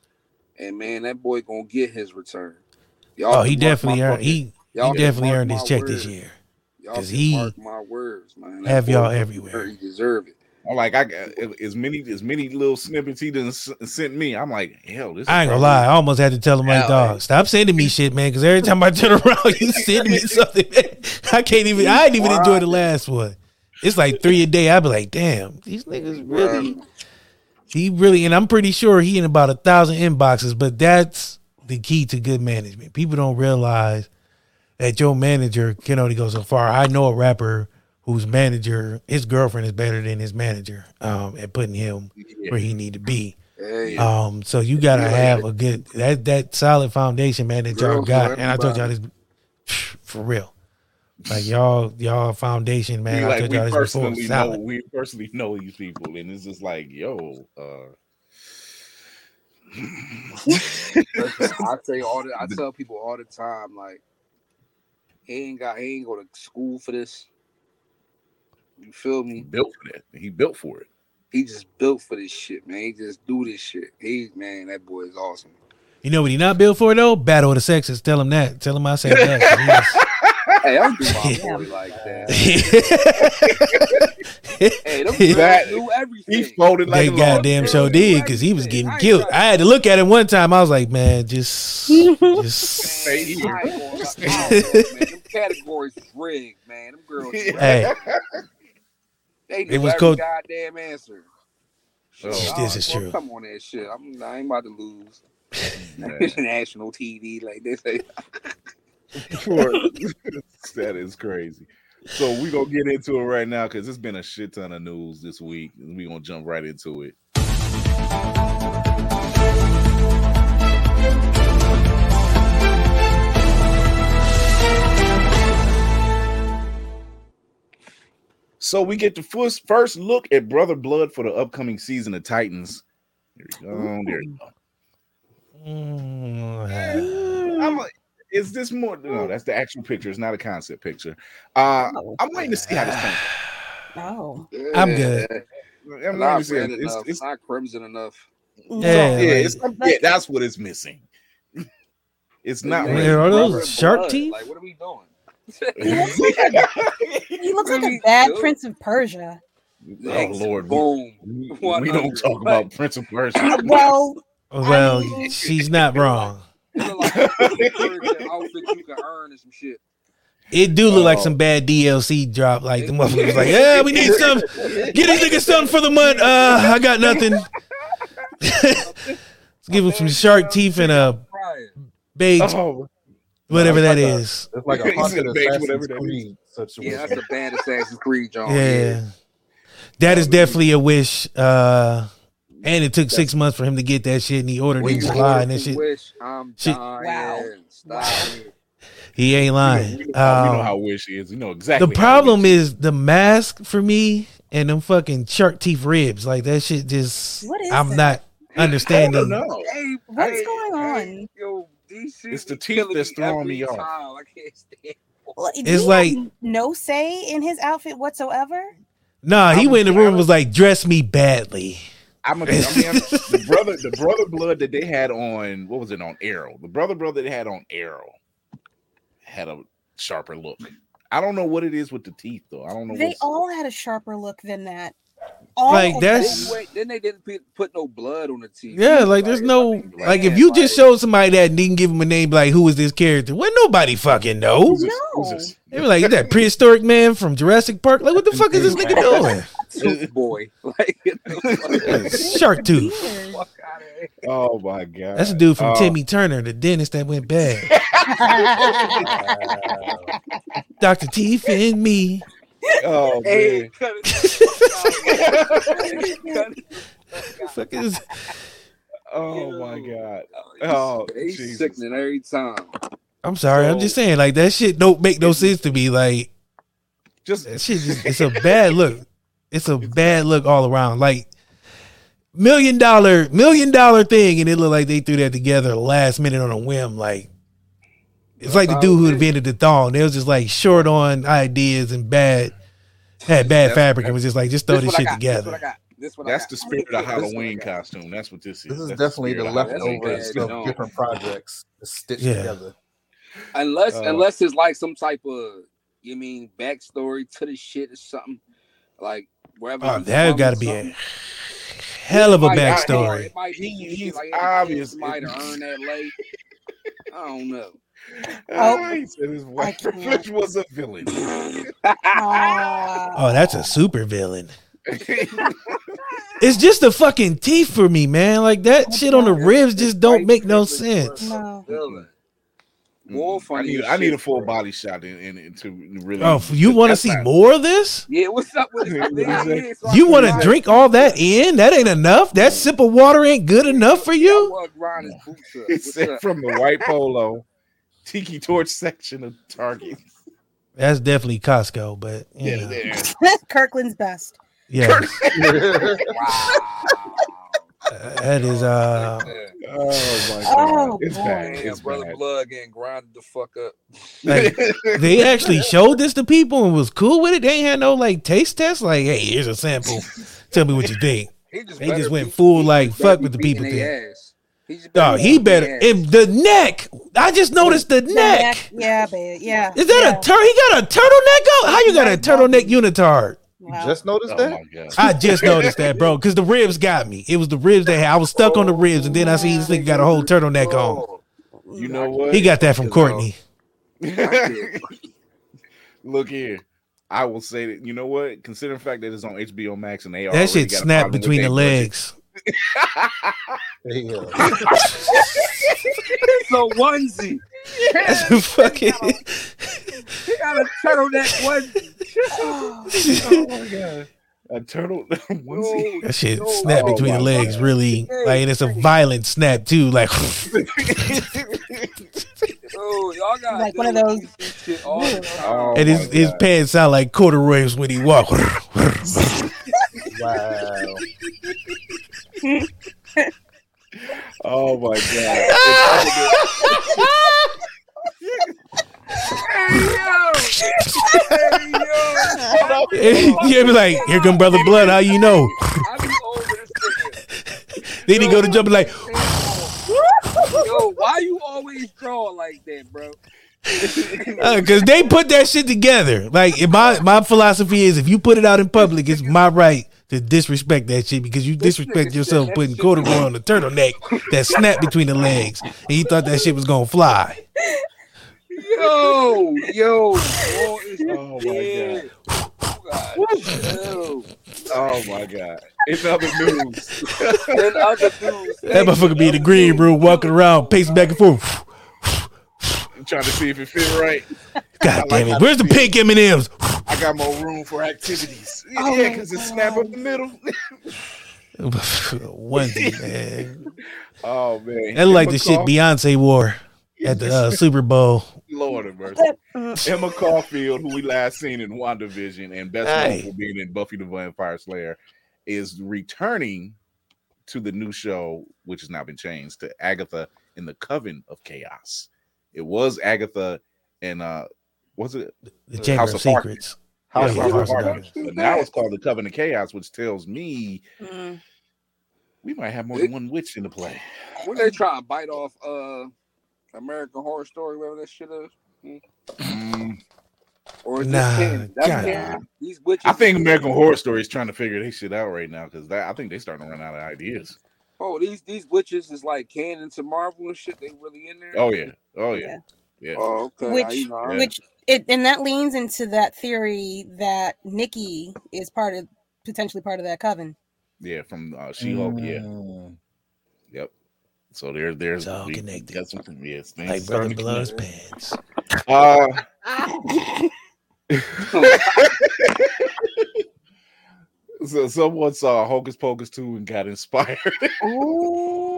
and man, that boy gonna get his return. Y'all Oh, he definitely earned he y'all he definitely earned his my check this year. Y'all 'Cause can he mark my words, man. That have y'all everywhere. He deserve it. I'm like, I got as many as many little snippets he done s- sent me. I'm like, hell, this. I ain't gonna lie. I almost had to tell him like, Yeah, dog, stop sending me (laughs) shit, man. Because every time I turn (laughs) around, you send me (laughs) something. Man. I can't even. I didn't even enjoy the last one. It's like three a day. I'd be like, damn, these niggas really. He really, and I'm pretty sure he in about a thousand inboxes. But that's the key to good management. People don't realize that your manager can only go so far. I know a rapper whose manager, his girlfriend is better than his manager um, at putting him where he need to be. Hey, Um, so you gotta have a good that that solid foundation, man, that y'all got. And I told y'all this (sighs) for real. Like y'all, y'all foundation, man. We, I told we y'all this before. personally know we personally know these people, and it's just like, yo, uh, I (laughs) tell you all the, I tell people all the time, like he ain't got he ain't go to school for this. You feel me? he me? built for that. He built for it. He just built for this shit, man. He just do this shit. He man, that boy is awesome. You know what he not built for though? Battle of the sexes. Tell him that. Tell him I said that. (laughs) Hey, I'm do my boy like that. (laughs) Hey, them That- knew everything. He folded like they a log. goddamn Girl, show you did because he was getting I killed. trying- I had to look at him one time. I was like, man, just, just. Stay here. I ain't gonna lie, I don't know, man. Them (laughs) categories rigged, man. Them girls, rigged. Hey, they knew it was every called- goddamn answer. Oh, this is boy, true. Come on, that shit. I'm, I ain't about to lose. (laughs) Man. (laughs) National TV, like they (laughs) say. that is crazy. So we gonna get into it right now because it's been a shit ton of news this week, and we gonna jump right into it. So we get the first first look at Brother Blood for the upcoming season of Titans. There we go. There you go. Mm, I'm like, is this more? No, that's the actual picture. It's not a concept picture. Uh, I'm waiting to see how this comes. Oh. (sighs) I'm good. I'm waiting Not red It's, enough. it's, not crimson enough. Yeah, yeah, like- it's, yeah, that's what it's missing. (laughs) It's not Yeah, red. are those shark teeth? Like, what are we doing? (laughs) He looks like a bad Prince of Persia. oh Lord, Boom. we, we don't talk about Prince of Persia. (laughs) Well, Well, mean- she's not wrong. It look like a Persian outfit you can earn and some shit. It do look like Oh. some bad DLC drop. Like the motherfucker was like, "Yeah, we need (laughs) some. Get these niggas something for the month. Uh, I got nothing. Let's give him some shark teeth and a Right. baked Oh, whatever it's that like a- It's like a haunted Assassin's whatever that Creed Yeah, that's a bad Assassin's Creed, John. Yeah, that is definitely a wish. Uh, and it took six months for him to get that shit, and he ordered it When in July, and that shit. wish, I'm shit- dying. Wow. Stop. He ain't we know, lying. we know how- we know Um, how Wish is. You know exactly. the problem Wish is the mask for me and them fucking shark teeth ribs. Like that shit just. What is I'm that? not I don't understanding. know. Hey, What's hey, going hey, on? Yo, DC It's the teeth that's throwing me off. time. I can't stand. Well, It's like- have no say in his outfit whatsoever. Nah, he I'm- went in the room and was like, "Dress me badly." I'm a, (laughs) I mean, I'm- the brother, the brother blood that they had on what was it on Arrow? The brother brother they had on Arrow had a sharper look. I don't know what it is with the teeth though. I don't know. They all had a sharper look than that. All Like, that's- them. Then they didn't put, put no blood on the teeth. Yeah, like there's no like if you just showed somebody that and didn't give him a name, like who is this character? Well, nobody fucking knows. Who's No. They were like, "Is that prehistoric man from Jurassic Park? Like, what the fuck is this nigga (laughs) doing? Tooth boy. (laughs) Like, get (laughs) the Shark tooth. Weird. fuck outta here. Oh my god, That's a dude from Oh, Timmy Turner, the dentist that went bad. Doctor Teeth and me. Oh (laughs) Hey, man, cut it. Cut (laughs) it. Fuck is oh my god. Oh, Oh, he's Jesus. sickening every time. I'm sorry, I'm just oh. saying, like that shit don't make no sense to me. Like Just that shit just it's a bad look. It's a bad look all around. Like million dollar million dollar thing, and it looked like they threw that together last minute on a whim. Like it's like the dude who invented the thong. They was just like short on ideas and bad had bad fabric and was just like, just throw this what I shit together. what This what I the spirit of the This what I Halloween got. costume. That's what this is. This is That's definitely the spirit of leftovers of different projects stitched Yeah. together. Unless Uh, unless it's like some type of you mean backstory to the shit or something. Like wherever Oh, that got to be a hell of a backstory. It might be He- he's like he had to kill obvious. Somebody to earn that late. I don't know. Ah, he said his I wife (laughs) was a villain. Oh, that's a super villain. (laughs) It's just the fucking teeth for me, man. Like that shit on the ribs just don't make no sense. No. Villain. Mm, More I funny. need, I need a full body shot in, in, in to really. Oh, you want to see not- more of this? Yeah, what's up with (laughs) this? Yeah, yeah, so I You want to drink all that in? That ain't enough. That sip of water ain't good enough for you. wanna grind his boots up. He said from the white polo tiki torch section of Target. That's definitely Costco, but you Yeah, know. (laughs) Kirkland's best. yeah, Wow. (laughs) that is uh. Oh my god, Oh, it's boy. bad. It's brother bad. blood getting grinded the fuck up. Like, (laughs) they actually showed this to people and was cool with it. They ain't had no like taste test. Like, hey, here's a sample. Tell me what you think. He just They just went be- full, like, fuck with the people beating thing. Their ass. He Oh, he better. ass. If the neck, I just noticed the The neck. Yeah, babe. Yeah. Is that yeah. a tur? He got a turtleneck on? How you got a turtleneck unitard? You Wow. just noticed Oh that? I just noticed that, bro, because the ribs got me. It was the ribs that had, I was stuck on the ribs, and then I see this nigga got a whole turtleneck on. Oh, You know what? He got that from Courtney. (laughs) (laughs) Look here. I will say that you know what? Considering the fact that it's on HBO Max and they That shit got snapped between the their budget. legs. Yeah. It's a onesie. That's (laughs) a fucking. He got a turtleneck onesie. Oh my (laughs) god. A turtle (laughs) onesie. That shit Yo, snapped oh between the legs, God. really. Like, and it's a violent snap too. Like, Oh, y'all got Like one of those- shit all the oh time. Oh and his my his pants sound like corduroys when he walk. Wow. Oh my god. you be like, here come brother blood. How you know? I be over this nigga. Then he go to jump like, Yo, why you always draw like that, bro? Uh, because they put that shit together. Like my my philosophy is, if you put it out in public, it's my right to disrespect that shit because you disrespect yourself putting corduroy on the turtleneck that snapped between the legs, and you thought that shit was gonna fly. Yo, yo, Oh my. God, yo. Oh my god. In other news. And other dudes. That motherfucker be in the green room walking around, pacing back and forth. I'm trying to see if it fit right. God damn it! Where's the pink M and M's? I got more room for activities. (laughs) Oh yeah, because it snap up the middle. (laughs) Onesie, man. (laughs) oh man. That look like the Emma shit Beyonce wore at the uh, Super Bowl. Lord of mercy. Emma Caulfield, who we last seen in WandaVision and best known for being in Buffy the Vampire Slayer, is returning to the new show, which has now been changed to Agatha in the Coven of Chaos. It was Agatha and uh was it The Chamber House of of Harkness. Secrets. House Yeah, of House of Harkness. Harkness. But now it's called the Coven of Chaos, which tells me Mm. we might have more than one witch in the play. When they try to bite off uh American Horror Story, whatever that shit is. Mm, Or is Nah, this? That's God. These witches. I think American Horror Story is trying to figure this shit out right now because I think they're starting to run out of ideas. Oh, these these witches is like canon to Marvel and shit. They really in there. Oh yeah, oh yeah, yeah. Oh, okay. Which- I- you know, Yeah. Which it and that leans into that theory that Nikki is part of potentially part of that coven. Yeah, from uh, She Hulk. Yeah, Mm. yep. So there, there's It's all we connected. Got some, yes, things Like brother starting to blows pants. Uh, (laughs) (laughs) (laughs) so someone saw Hocus Pocus 2 and got inspired. (laughs)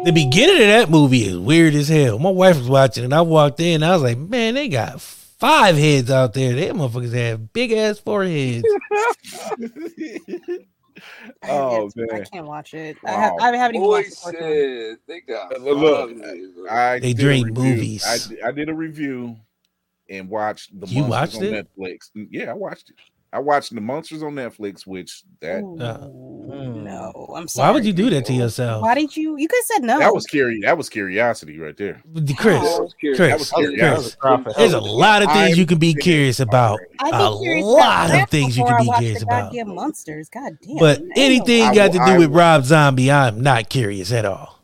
The beginning of that movie is weird as hell. My wife was watching and I walked in. I was like, man, they got five heads out there. They motherfuckers have big ass foreheads. (laughs) (laughs) oh It's- I can't watch it. I, have, Wow. I haven't even Boy watched the fourth they got. Look, five niggas. I They did drink review. movies. I, I did a review and watched the You watched on it? Netflix. Mm, yeah, I watched it. I watched the Munsters on Netflix, which that Ooh, Uh, no, I'm sorry. Why would you do that to yourself? Why did you? You could have said no. that was curi- that was curiosity right there. Chris, I was curious. That Chris, That was curiosity. there's a lot of things I'm you can be curious about. already. A curious lot about of things you can be watch curious the about. Munsters. God damn. But anything I got to do I with will- Rob Zombie, I'm not curious at all.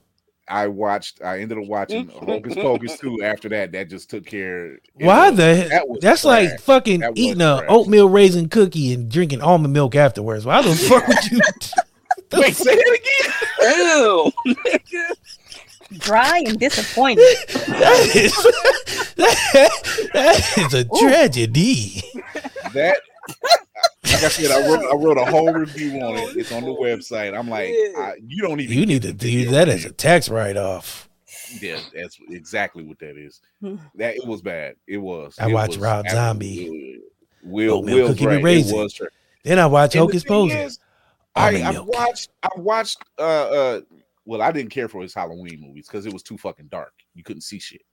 I watched. I ended up watching Hocus (laughs) Pocus too. After that, that just took care. it Why was- the? that was That's like fucking That eating a trash. oatmeal raisin cookie and drinking almond milk afterwards. Why the fuck would you? (laughs) Wait, say it again. Ew. (laughs) dry and disappointed. that is that, that is a tragedy. That like I said, I wrote I wrote a whole review on it. It's on the (laughs) website. I'm like, I, you don't even. You need to do that as a tax write off. Yeah, that's exactly what that is. That it was bad. It was. I It watched was Rob absolutely- Zombie. Will Oatmeal Will's cookie right. It raisin. was trash. Then I watch And Hocus Pocus. I, I watched. I watched. Uh, uh. Well, I didn't care for his Halloween movies because it was too fucking dark. You couldn't see shit.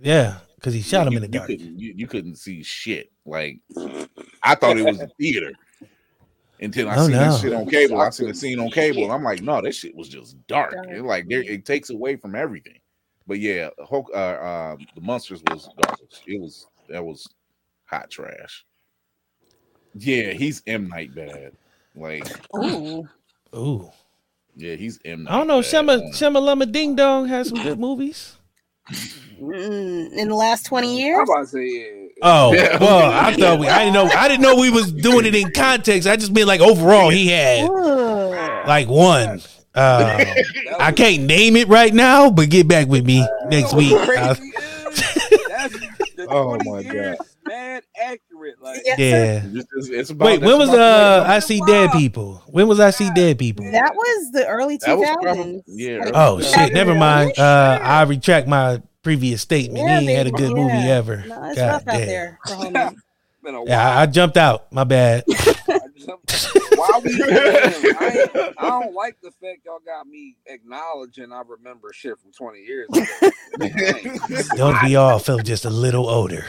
Yeah, because he shot him you, in the you dark. Couldn't, you, you couldn't see shit. Like I thought it was a theater until I Oh, seen no. that shit on cable. I seen the scene on cable. and I'm like, no, this shit was just dark. It, like there, it takes away from everything. But yeah, Hulk, uh, uh, the Munsters was garbage. It was that was hot trash. Yeah, he's M Night bad. Like Ooh. Ooh, yeah, he's M. Night I don't know. bad. Shama Shama Lama Ding Dong has some good movies. (laughs) Mm, in the last 20 I'm years? about to say yeah. Oh Yeah. well, I thought we. I didn't know. I didn't know we was doing it in context. I just mean like overall, he had Ugh. like one. Uh, (laughs) I can't name it right now, but get back with me next week. Uh, crazy is? That's the (laughs) Oh my God. is mad accurate. Like Yeah. yeah. (laughs) It's, it's- it's about, Wait, when was about uh I see dead people? When was I see dead people? That was the early 2000s. Probably- yeah, Like, Oh Yeah. shit! Never mind. Uh, I retract my previous statement. Yeah, he ain't had a baby, good movie ever. No, it's God rough out there for (laughs) homies. been a while. Yeah, I, I jumped out. My bad. (laughs) I Why we (laughs) doing? I, I don't like the fact y'all got me acknowledging I remember shit from 20 years ago. Don't we all feel just a little older?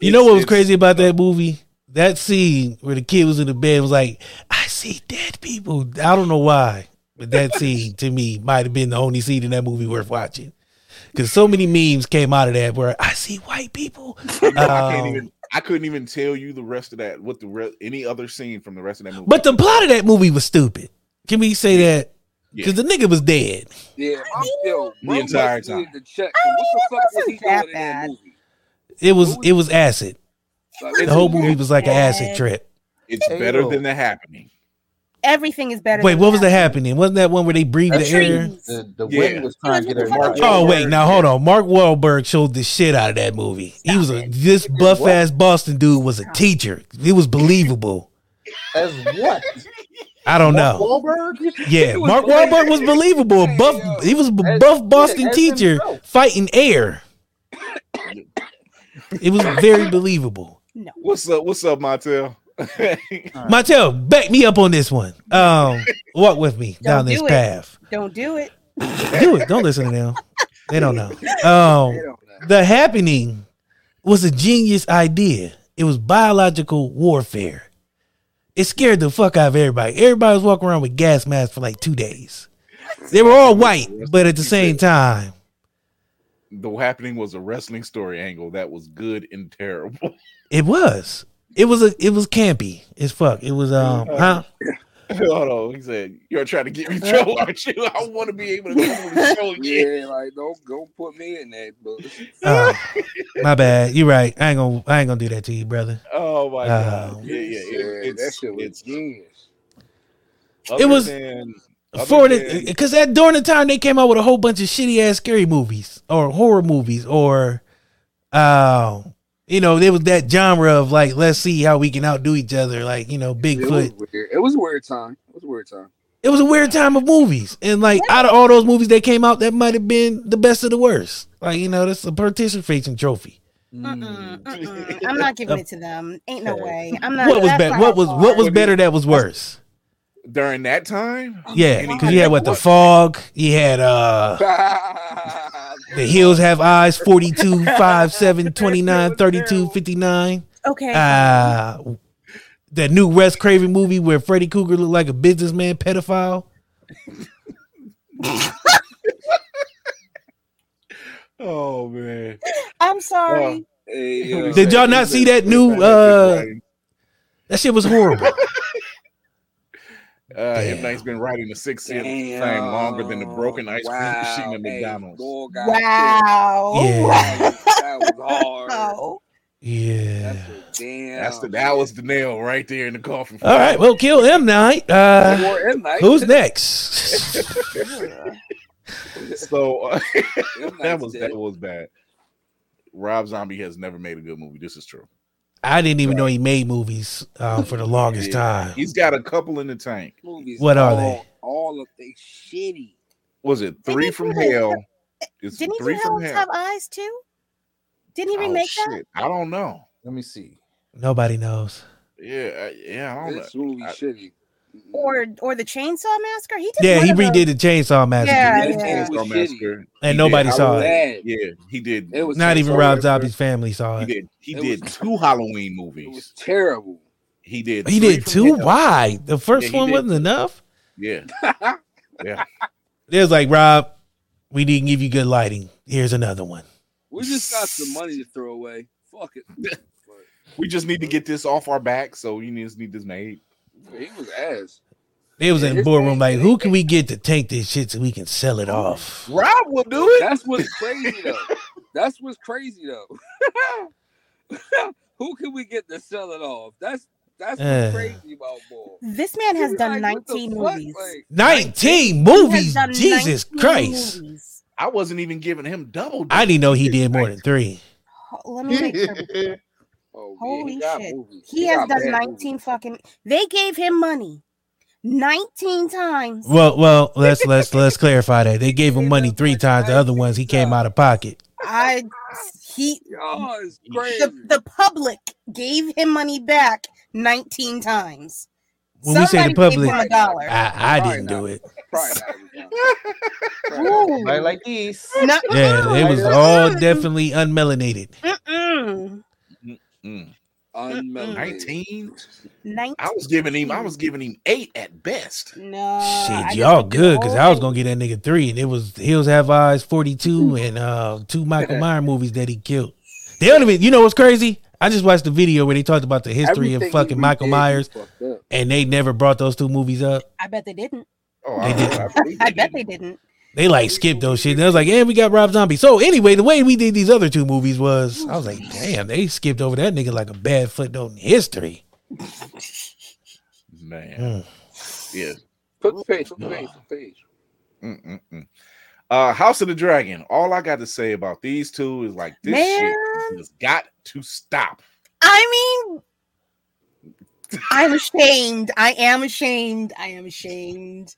You know what was crazy about that movie? That scene where the kid was in the bed was like, I see dead people. I don't know why, but that scene to me might have been the only scene in that movie worth watching. Because so many memes came out of that where I see white people. (laughs) I can't Um, even. I couldn't even tell you the rest of that. What the re- any other scene from the rest of that movie? But the plot of that movie was stupid. Can we say that? Yeah. Because the nigga was dead. Yeah, I'm still The bro entire must need time. to check. What the fuck was it he wasn't that in that bad. movie? It was it was acid. Like, The it's- whole movie was like an acid trip. it's better than the happening. Everything is better. Wait, than what was that. the happening? Wasn't that one where they breathed the That's air? The, the Yeah. wind was trying to get her. Mark Oh wait, now hold on. Mark Wahlberg showed the shit out of that movie. He was a this buff ass Boston dude was a teacher. It was believable. As what? I don't know. Wahlberg? (laughs) Yeah, Mark believable. Wahlberg was believable. A buff. He was a As- buff Boston as teacher himself. fighting air. (coughs) It was very believable. What's up? What's up, Montel? Montel, back me up on this one. Um, walk with me down Don't this do it. path. Don't do it. Do it. Don't listen to them. They don't know. Um, They don't know. the happening was a genius idea. It was biological warfare. It scared the fuck out of everybody. Everybody was walking around with gas masks for like two days. They were all white, but at the same time, the happening was a wrestling story angle that was good and terrible. it was. It was a. It was campy as fuck. It was um. Huh? (laughs) Hold on, he said, "You're trying to get me in trouble, (laughs) aren't you? I want to be able to come on the show." Yeah, Yeah, like don't don't put me in that. But Oh, my bad. You're right. I ain't gonna. I ain't gonna do that to you, brother. Oh my Uh, god. Yeah, yeah. yeah, It, that it's, shit was it's genius. It was- than- For than- the because that during the time they came out with a whole bunch of shitty ass scary movies or horror movies or, uh, you know, there was that genre of like let's see how we can outdo each other, like you know, It was Bigfoot. weird. It was a weird time. It was a weird time. It was a weird time of movies, and like out of all those movies that came out, that might have been the best of the worst. Like you know, that's a participation trophy. Mm-mm, mm-mm. I'm not giving it to them. Ain't no way. I'm not. What was better? What was what was better? That was worse. During that time, Yeah, Any- because you had what the fog. You had uh (laughs) the hills have eyes 42 5 7 29 32 59 Okay. Uh, that new Wes Craven movie where Freddy Krueger looked like a businessman pedophile. (laughs) Oh man. I'm sorry. Hey, yo. Did y'all not (laughs) see that new? uh That shit was horrible. Uh, M Night's been writing the Sixth Sense thing longer than the broken ice cream machine at McDonald's. Wow. Yeah. That was hard. Wow. (laughs) Yeah. Damn. That's the that was the nail right there in the coffin. All right. Well, kill M Night. Uh, M. Night. who's next? (laughs) so (laughs) uh, that was dead. that was bad. Rob Zombie has never made a good movie. This is true. I didn't even know he made movies um, for the longest Yeah. time. He's got a couple in the tank. Movies What are all, they? All of they shitty. Was it three he from do hell? It's Didn't he three do from Hell hell. Have Eyes too? Didn't he Oh, remake that? I don't know. Let me see. Nobody knows. Yeah, uh, yeah, I don't This know. movie I- shitty. Or or the Chainsaw Massacre? He did Yeah, he of those. redid the Chainsaw Massacre, Yeah, yeah. thing Chainsaw was Massacre. and He nobody did. saw it. Yeah, he did. It was Not even Rob Massacre. Zombie's family saw it. He it. did. He It did was- two Halloween It was movies. terrible. He did. He did two. hell. Why? The first Yeah, one did. wasn't enough. Yeah, (laughs) yeah. It was like Rob, we didn't give you good lighting. Here's another one. We just got some money to throw away. Fuck it. (laughs) We just need to get this off our back, so we just need this made. He was ass. They was in the boardroom like, who can we get to take this shit so we can sell it off? Rob will do it. That's what's crazy though. (laughs) That's what's crazy though. (laughs) Who can we get to sell it off? That's that's Uh. crazy about ball. This man has done what the 19 movies. Like, 19 movies. has done Jesus 19 Christ. movies. I wasn't even giving him double. I didn't know he did more than three. Let me make sure. (laughs) oh, yeah, Holy he got shit. movies. He has done 19 movies. fucking. They gave him money 19 times. Well, well, let's let's (laughs) let's clarify that. They gave him money three times. The other ones he came out of pocket. I he Oh, the, the public gave him money back 19 times. When we say the public, him a dollar. I, I didn't do it. Probably not every time. Probably not. Ooh. Right like these. No- Yeah, it was all definitely unmelanated. Mm-mm. Mm. Nineteen. 19. I was giving him. I was giving him eight at best. No. Shit, just y'all good because I was gonna get that nigga three, and it was Hills Have Eyes forty two (laughs) and uh two Michael (laughs) Myers movies that he killed. They don't even. You know what's crazy? I just watched the video where they talked about the history Everything of fucking Michael redid, Myers, and they never brought those two movies up. I bet they didn't. Oh, They I, did. I, believe I (laughs) bet they didn't. They like skipped those shit. And they was like, "Yeah, we got Rob Zombie." So anyway, the way we did these other two movies was, I was like, "Damn, they skipped over that nigga like a bad footnote in history." Man, Mm. yeah. Put the page, put the page, put the page. Mm-mm-mm. Uh, House of the Dragon. All I got to say about these two is like this Man. shit has got to stop. I mean, I'm ashamed. I am ashamed. I am ashamed.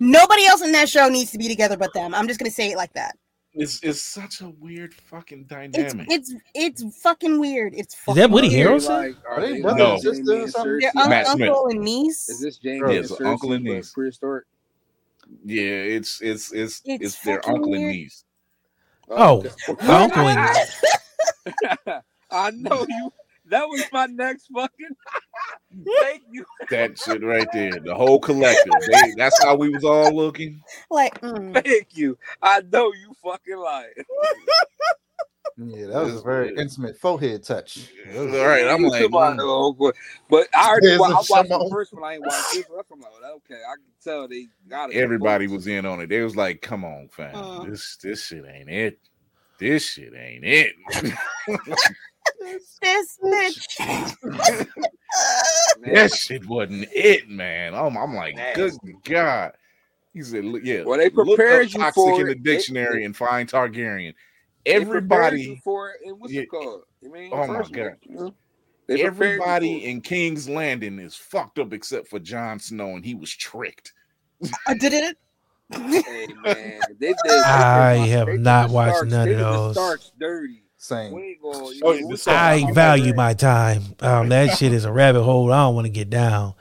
Nobody else in that show needs to be together but them. I'm just gonna say it like that. It's it's such a weird fucking It's dynamic. it's it's fucking weird. It's Is that Woody weird. Harrelson? Like, are Are they they brother like and sister or something? Their Cersei? un- Matt Smith. uncle and niece. Is this Jaime Yeah, it's Cersei, uncle and niece. prehistoric? yeah, it's it's it's It's it's, their fucking uncle and niece. Oh, oh, okay. uncle and (laughs) niece. (laughs) I know you. That was my next fucking. (laughs) Thank you. That shit right there, the whole collective. They, that's how we was all looking. like, mm. Thank you. I know you fucking lying. Yeah, that was a very intimate forehead touch. All right, I'm like, Come on, mm. but I already There's wa- a I watched the first one. I ain't watched this one. I'm like, okay, I can tell they got it. everybody was in on it. They was like, "Come on, fam, Uh. this this shit ain't it. This shit ain't it." (laughs) this bitch. (laughs) That (laughs) shit wasn't it, man. I'm, I'm like, good god. He said, "Look, "Yeah." Well, they look up prepared you toxic for in the it. Dictionary and find Targaryen. They you Everybody, for it, and what's Yeah. it called? You mean, Oh my first one, God. you know? They prepared you for everybody in King's Landing is fucked up except for Jon Snow, and he was tricked. I did it. Hey man, they did. (laughs) they I did- have they not the watched Starks- none of did the those. Starks dirty. Same. We gonna, you Oh, know, the we Starks. talking I value my time. Um, that (laughs) shit is a rabbit hole. I don't want to get down.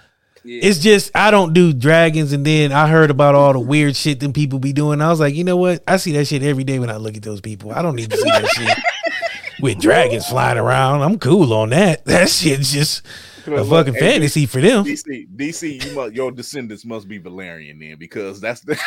Yeah. It's just I don't do dragons, and then I heard about all the weird shit them people be doing. I was like, you know what? I see that shit every day when I look at those people. I don't need to see that shit. (laughs) with dragons flying around. I'm cool on that. (laughs) That shit's just a Look, fucking hey, fantasy for them. DC, DC, you must, your descendants must be Valerian then, because that's the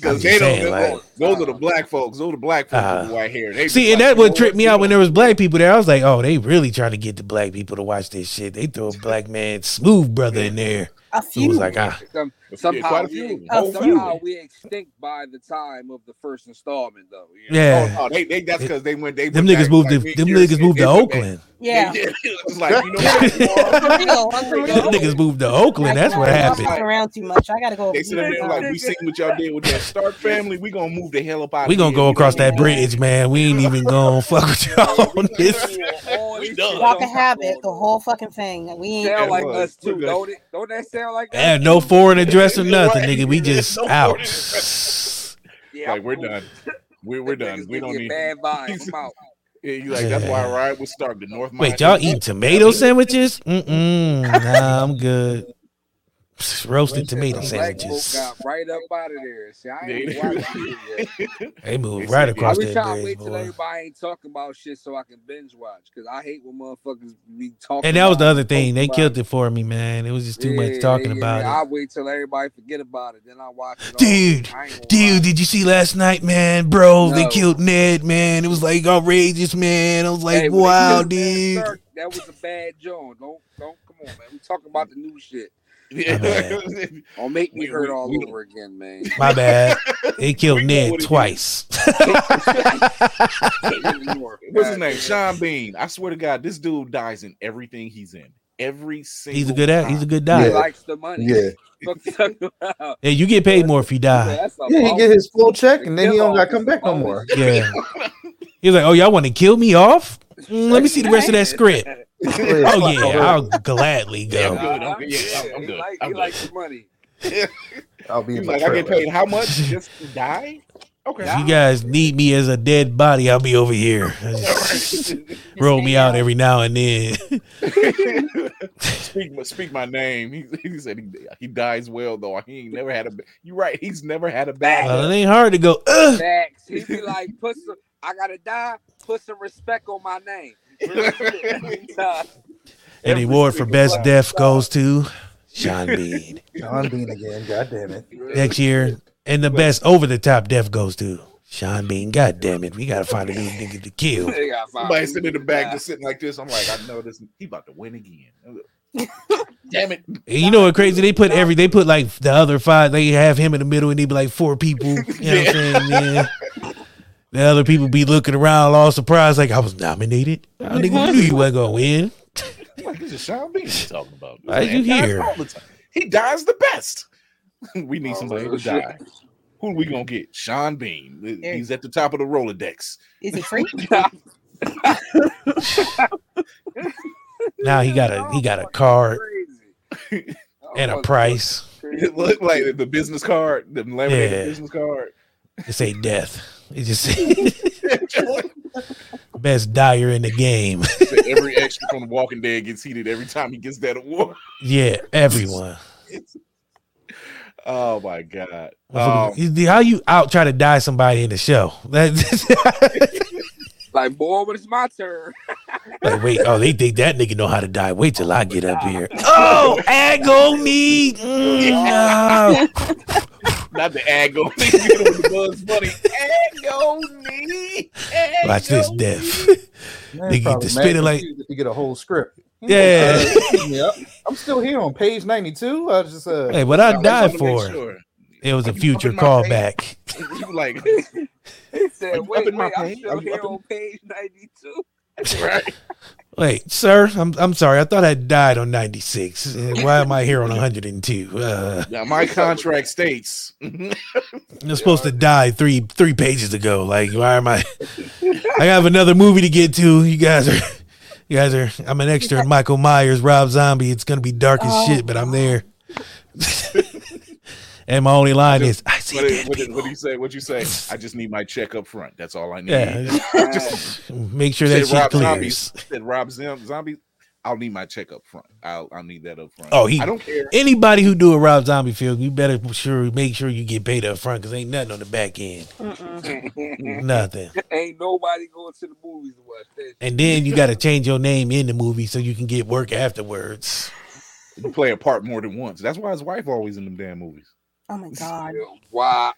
because they, I'm 'cause just they don't. saying, those- like- those are the black folks. Those are the black folks Uh, with white hair. They See, and that would trip me out when there was black people there. I was like, oh, they really trying to get the black people to watch this shit. They throw a black man, smooth brother in there. A Who few. was like, ah, Some, somehow, quite a we, few. A few. somehow we extinct by the time of the first installment, though. you know? yeah. Oh, no, they, they that's because they went. They Them niggas back, moved like, me them niggas moved to and- and- Oakland. Yeah. (laughs) it's like you know what? (laughs) For real, I'm for real. Them niggas moved to Oakland. That's what happened. around too much. I gotta go. They sit there like we seen what y'all did with that Stark (laughs) family. We gonna move the hell up out. We gonna go across that bridge, man. We ain't even gonna fuck with y'all on this. We done. Y'all can the whole fucking thing. We ain't. Like us too, look, don't it? Don't that sound like us? And no foreign address or (laughs) nothing, Right. nigga. We just No out. (laughs) Yeah, Like we're done. We're we're done. We don't need. bad vibes. (laughs) I'm out. Yeah, you like that's why I ride with Stark. The North. Wait, y'all eating tomato sandwiches? Mm-mm. Nah, I'm good. Roasted tomato The black folk sandwiches. got right up out of there. See, I ain't watching. (laughs) They moved right across be that trying to bridge, wait till everybody ain't talking about shit so I can binge watch. Cause I hate when motherfuckers be talking. And that was the other thing. They killed it for me, man. It was just too Yeah, much talking yeah, about yeah. I wait till everybody forget about it, then I watch it. Dude, I ain't gonna dude, lie. did you see last night, man? Bro, they killed Ned, man. It was like outrageous, man. I was like, Hey, wow, killed Ned dude. That was a bad joint. Don't don't come on, man. We talking about the new shit. (laughs) Don't make me We- hurt all over again, man. My bad. They (laughs) killed Ned what it is. twice. (laughs) What's his name? Sean Bean. I swear to God, this dude dies in everything he's in. Every single. He's a good act. He's a good good He likes the money. Yeah. Fuck you? Hey, you get paid more if you die. That's a Yeah, he boss. get his full check and then he don't gotta come back no more. Yeah. He's like, "Oh, y'all want to kill me off? Mm, let me see the rest of that script." Oh yeah, I'll gladly Yeah, I'm go. good. I'm good. Yeah, I'm, I'm good. like, I'm he good. likes the money. (laughs) I'll be He's in my like, I get paid how much (laughs) just to die? Okay. If you guys need me as a dead body, I'll be over here. (laughs) Roll me out every now and then. speak, my- speak my name. He, he said he, he dies well though. He ain't never had a. You're right. He's never had a bad. Well, it ain't hard to go. Ugh. Facts. He be like, put some. I gotta die. Put some respect on my name. (laughs) Real shit. Every time. And the Every award for best time. death goes to Sean Bean Sean Bean again. God damn it. next year, and the best over the top death goes to Sean Bean. God damn it, we gotta find a new nigga to kill. They gotta find Somebody sitting in the back just sitting like this. I'm like, I know this. He about to win again. (laughs) Damn it. You know what crazy? They put every they put like the other five. They have him in the middle, and he be like four people. You know what I'm saying? Yeah. (laughs) The other people be looking around, all surprised, like I was nominated. I (laughs) nigga knew you wasn't gonna win. I'm like, this is Sean Bean talking about. This Why you dies here? all the time. He dies the best. (laughs) we need Oh, somebody to shit. die. Who are we gonna get? Sean Bean. Yeah. He's at the top of the Rolodex. Is it free? (laughs) Now he got a he got a card and a Oh, price. It looked like the business card, the laminated Yeah. business card. It say death. It just (laughs) best dyer in the game. Every extra from The Walking Dead gets heated every time he gets that award. Yeah, everyone. (laughs) Oh my god. Um, How you out try to die somebody in the show? (laughs) Like, boy, when it's my turn. like, wait, oh, they think that nigga know how to die. Wait till I get up here. Oh, agony. Mm, no. Not the agony. (laughs) you know the Bugs Bunny. Agony. Watch this agony. death. Man, They get probably to mad spin it like- you get a whole script. Yeah. Uh, excuse I- I'm still here on page 92. I just uh, Hey, what I I died just wanna make for? sure. It was a future (laughs) (laughs) up in my callback. You like He said, Are wait, my wait, I'm page? still here up in- on page 92. right? Wait, sir, I'm I'm sorry. I thought I died on 96. Uh, Why am I here on (laughs) 102? Uh, Now my contract states. I'm supposed to die three three pages ago. Like, why am I? I have another movie to get to. You guys are, you guys are. I'm an extra in Michael Myers, Rob Zombie. It's gonna be dark as shit, but I'm there. (laughs) and my only line is, "I see what, dead what, people." what do you say? What you say? I just need my check up front. That's all I need. Yeah, (laughs) just make sure said that shit Rob Zombie. clears. Said Rob Zim, Zombie. I'll need my check up front. I'll I'll need that up front. Oh, he. I don't care. Anybody who do a Rob Zombie film, you better sure make sure you get paid up front because ain't nothing on the back end. (laughs) Nothing. (laughs) Ain't nobody going to the movies to watch that. And then you got to change your name in the movie so you can get work afterwards. You play a part more than once. That's why his wife always in them damn movies. Oh my god. Yo, why?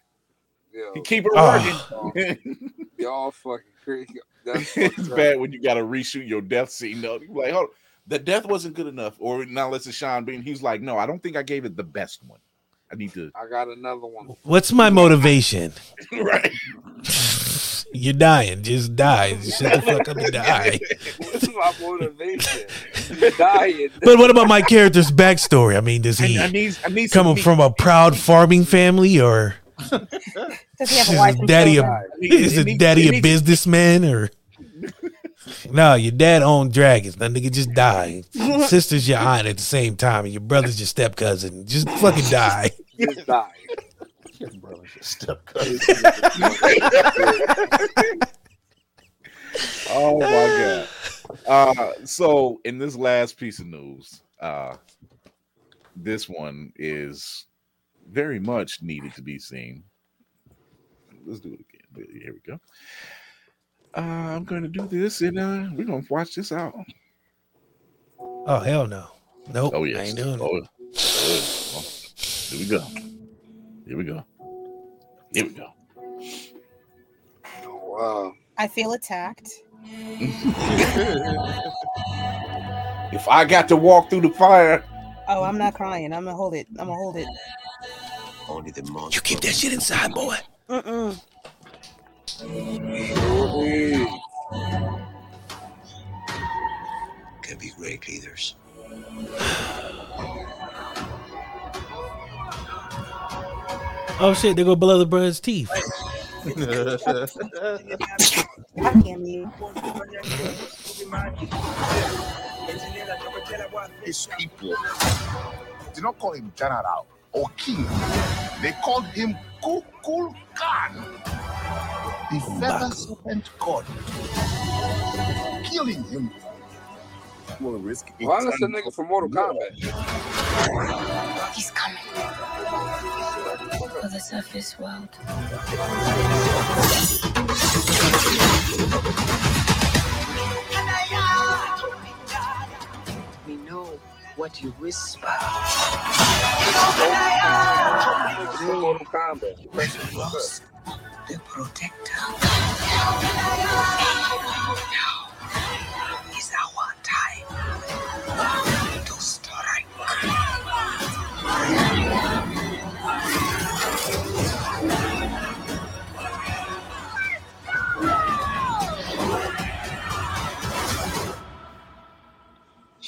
Yo, He keep it Ah. working. (laughs) y'all fucking crazy. That's (laughs) it's up. bad when you got to reshoot your death scene. though. You like, hold, the death wasn't good enough. Or now let's say Sean Bean. He's like, no, I don't think I gave it the best one. I need to. I got another one. What's my motivation? (laughs) right. You're dying. Just die. (laughs) Shut the fuck up and die. What's my motivation? Dying. But what about my character's backstory? I mean, does he I, I need. I need coming from a proud farming family or Does he have a is wife daddy a, children? It is needs- it it daddy a businessman or (laughs) no? Your dad owned dragons. That nigga just die. Sister's your aunt at the same time, and your brother's your step cousin. Just fucking die. Just die. Your brother's your step (laughs) cousin. (laughs) Oh my god. Uh so in this last piece of news, uh this one is very much needed to be seen. Let's do it again. Here we go. Uh, I'm going to do this and uh, we're going to watch this out. Oh hell no. Nope. Oh, I ain't doing it. Oh, oh, oh. Here we go. Here we go. Here we go. Oh, wow. I feel attacked. (laughs) If I got to walk through the fire, Oh, I'm not crying. I'm gonna hold it. I'm gonna hold it. Only the monster. You keep that shit inside, boy. Mm-mm. can be great leaders. (sighs) (sighs) (sighs) Oh shit, they go below the brother's teeth. God damn you. His people did not call him general or king. They called him Kukul Khan, the feather serpent god. Killing him will risk it. Why that's a nigga from Mortal Kombat? He's coming. For the surface world. We know what you whisper. Kombat. Lost the protector. Now is our time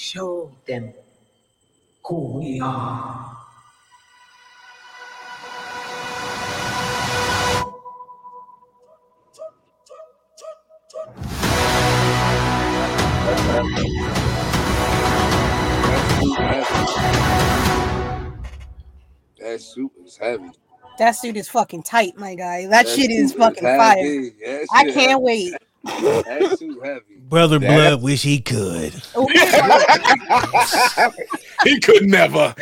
Show them who we are. That suit is heavy. That suit is fucking tight, my guy. That, shit is fucking heavy. fire. That I can't heavy. wait. That suit heavy. Brother That- Blood wish he could. he could never.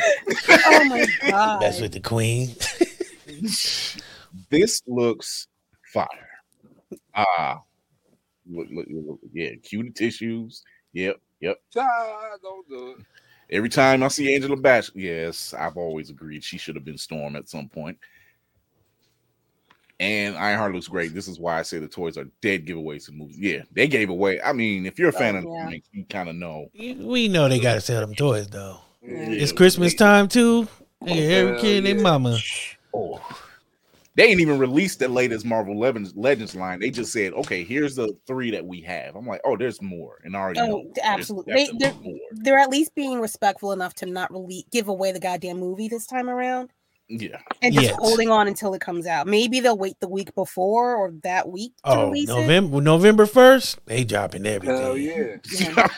Oh my god. That's with the queen. This looks fire. Ah, look, look, look, yeah, cutie tissues. Yep, yep. Child, don't do it. Every time I see Angela Bassett, yes, I've always agreed she should have been Storm at some point. And Ironheart looks great. This is why I say the toys are dead giveaways to movies. Yeah, they gave away. I mean, if you're a oh, fan of the yeah. comics, you kind of know. We know they gotta sell them toys though. Yeah. It's Christmas time too. Oh, yeah, every Hell kid and their mama. Oh. They ain't even released the latest Marvel Legends, Legends line. They just said, okay, here's the three that we have. I'm like, oh, there's more. And I already Oh, know. absolutely. They, they're, more. they're at least being respectful enough to not really give away the goddamn movie this time around Yeah. and just Yes. holding on until it comes out. Maybe they'll wait the week before or that week to Oh, release it. November November first, they dropping everything. Hell yeah. (laughs)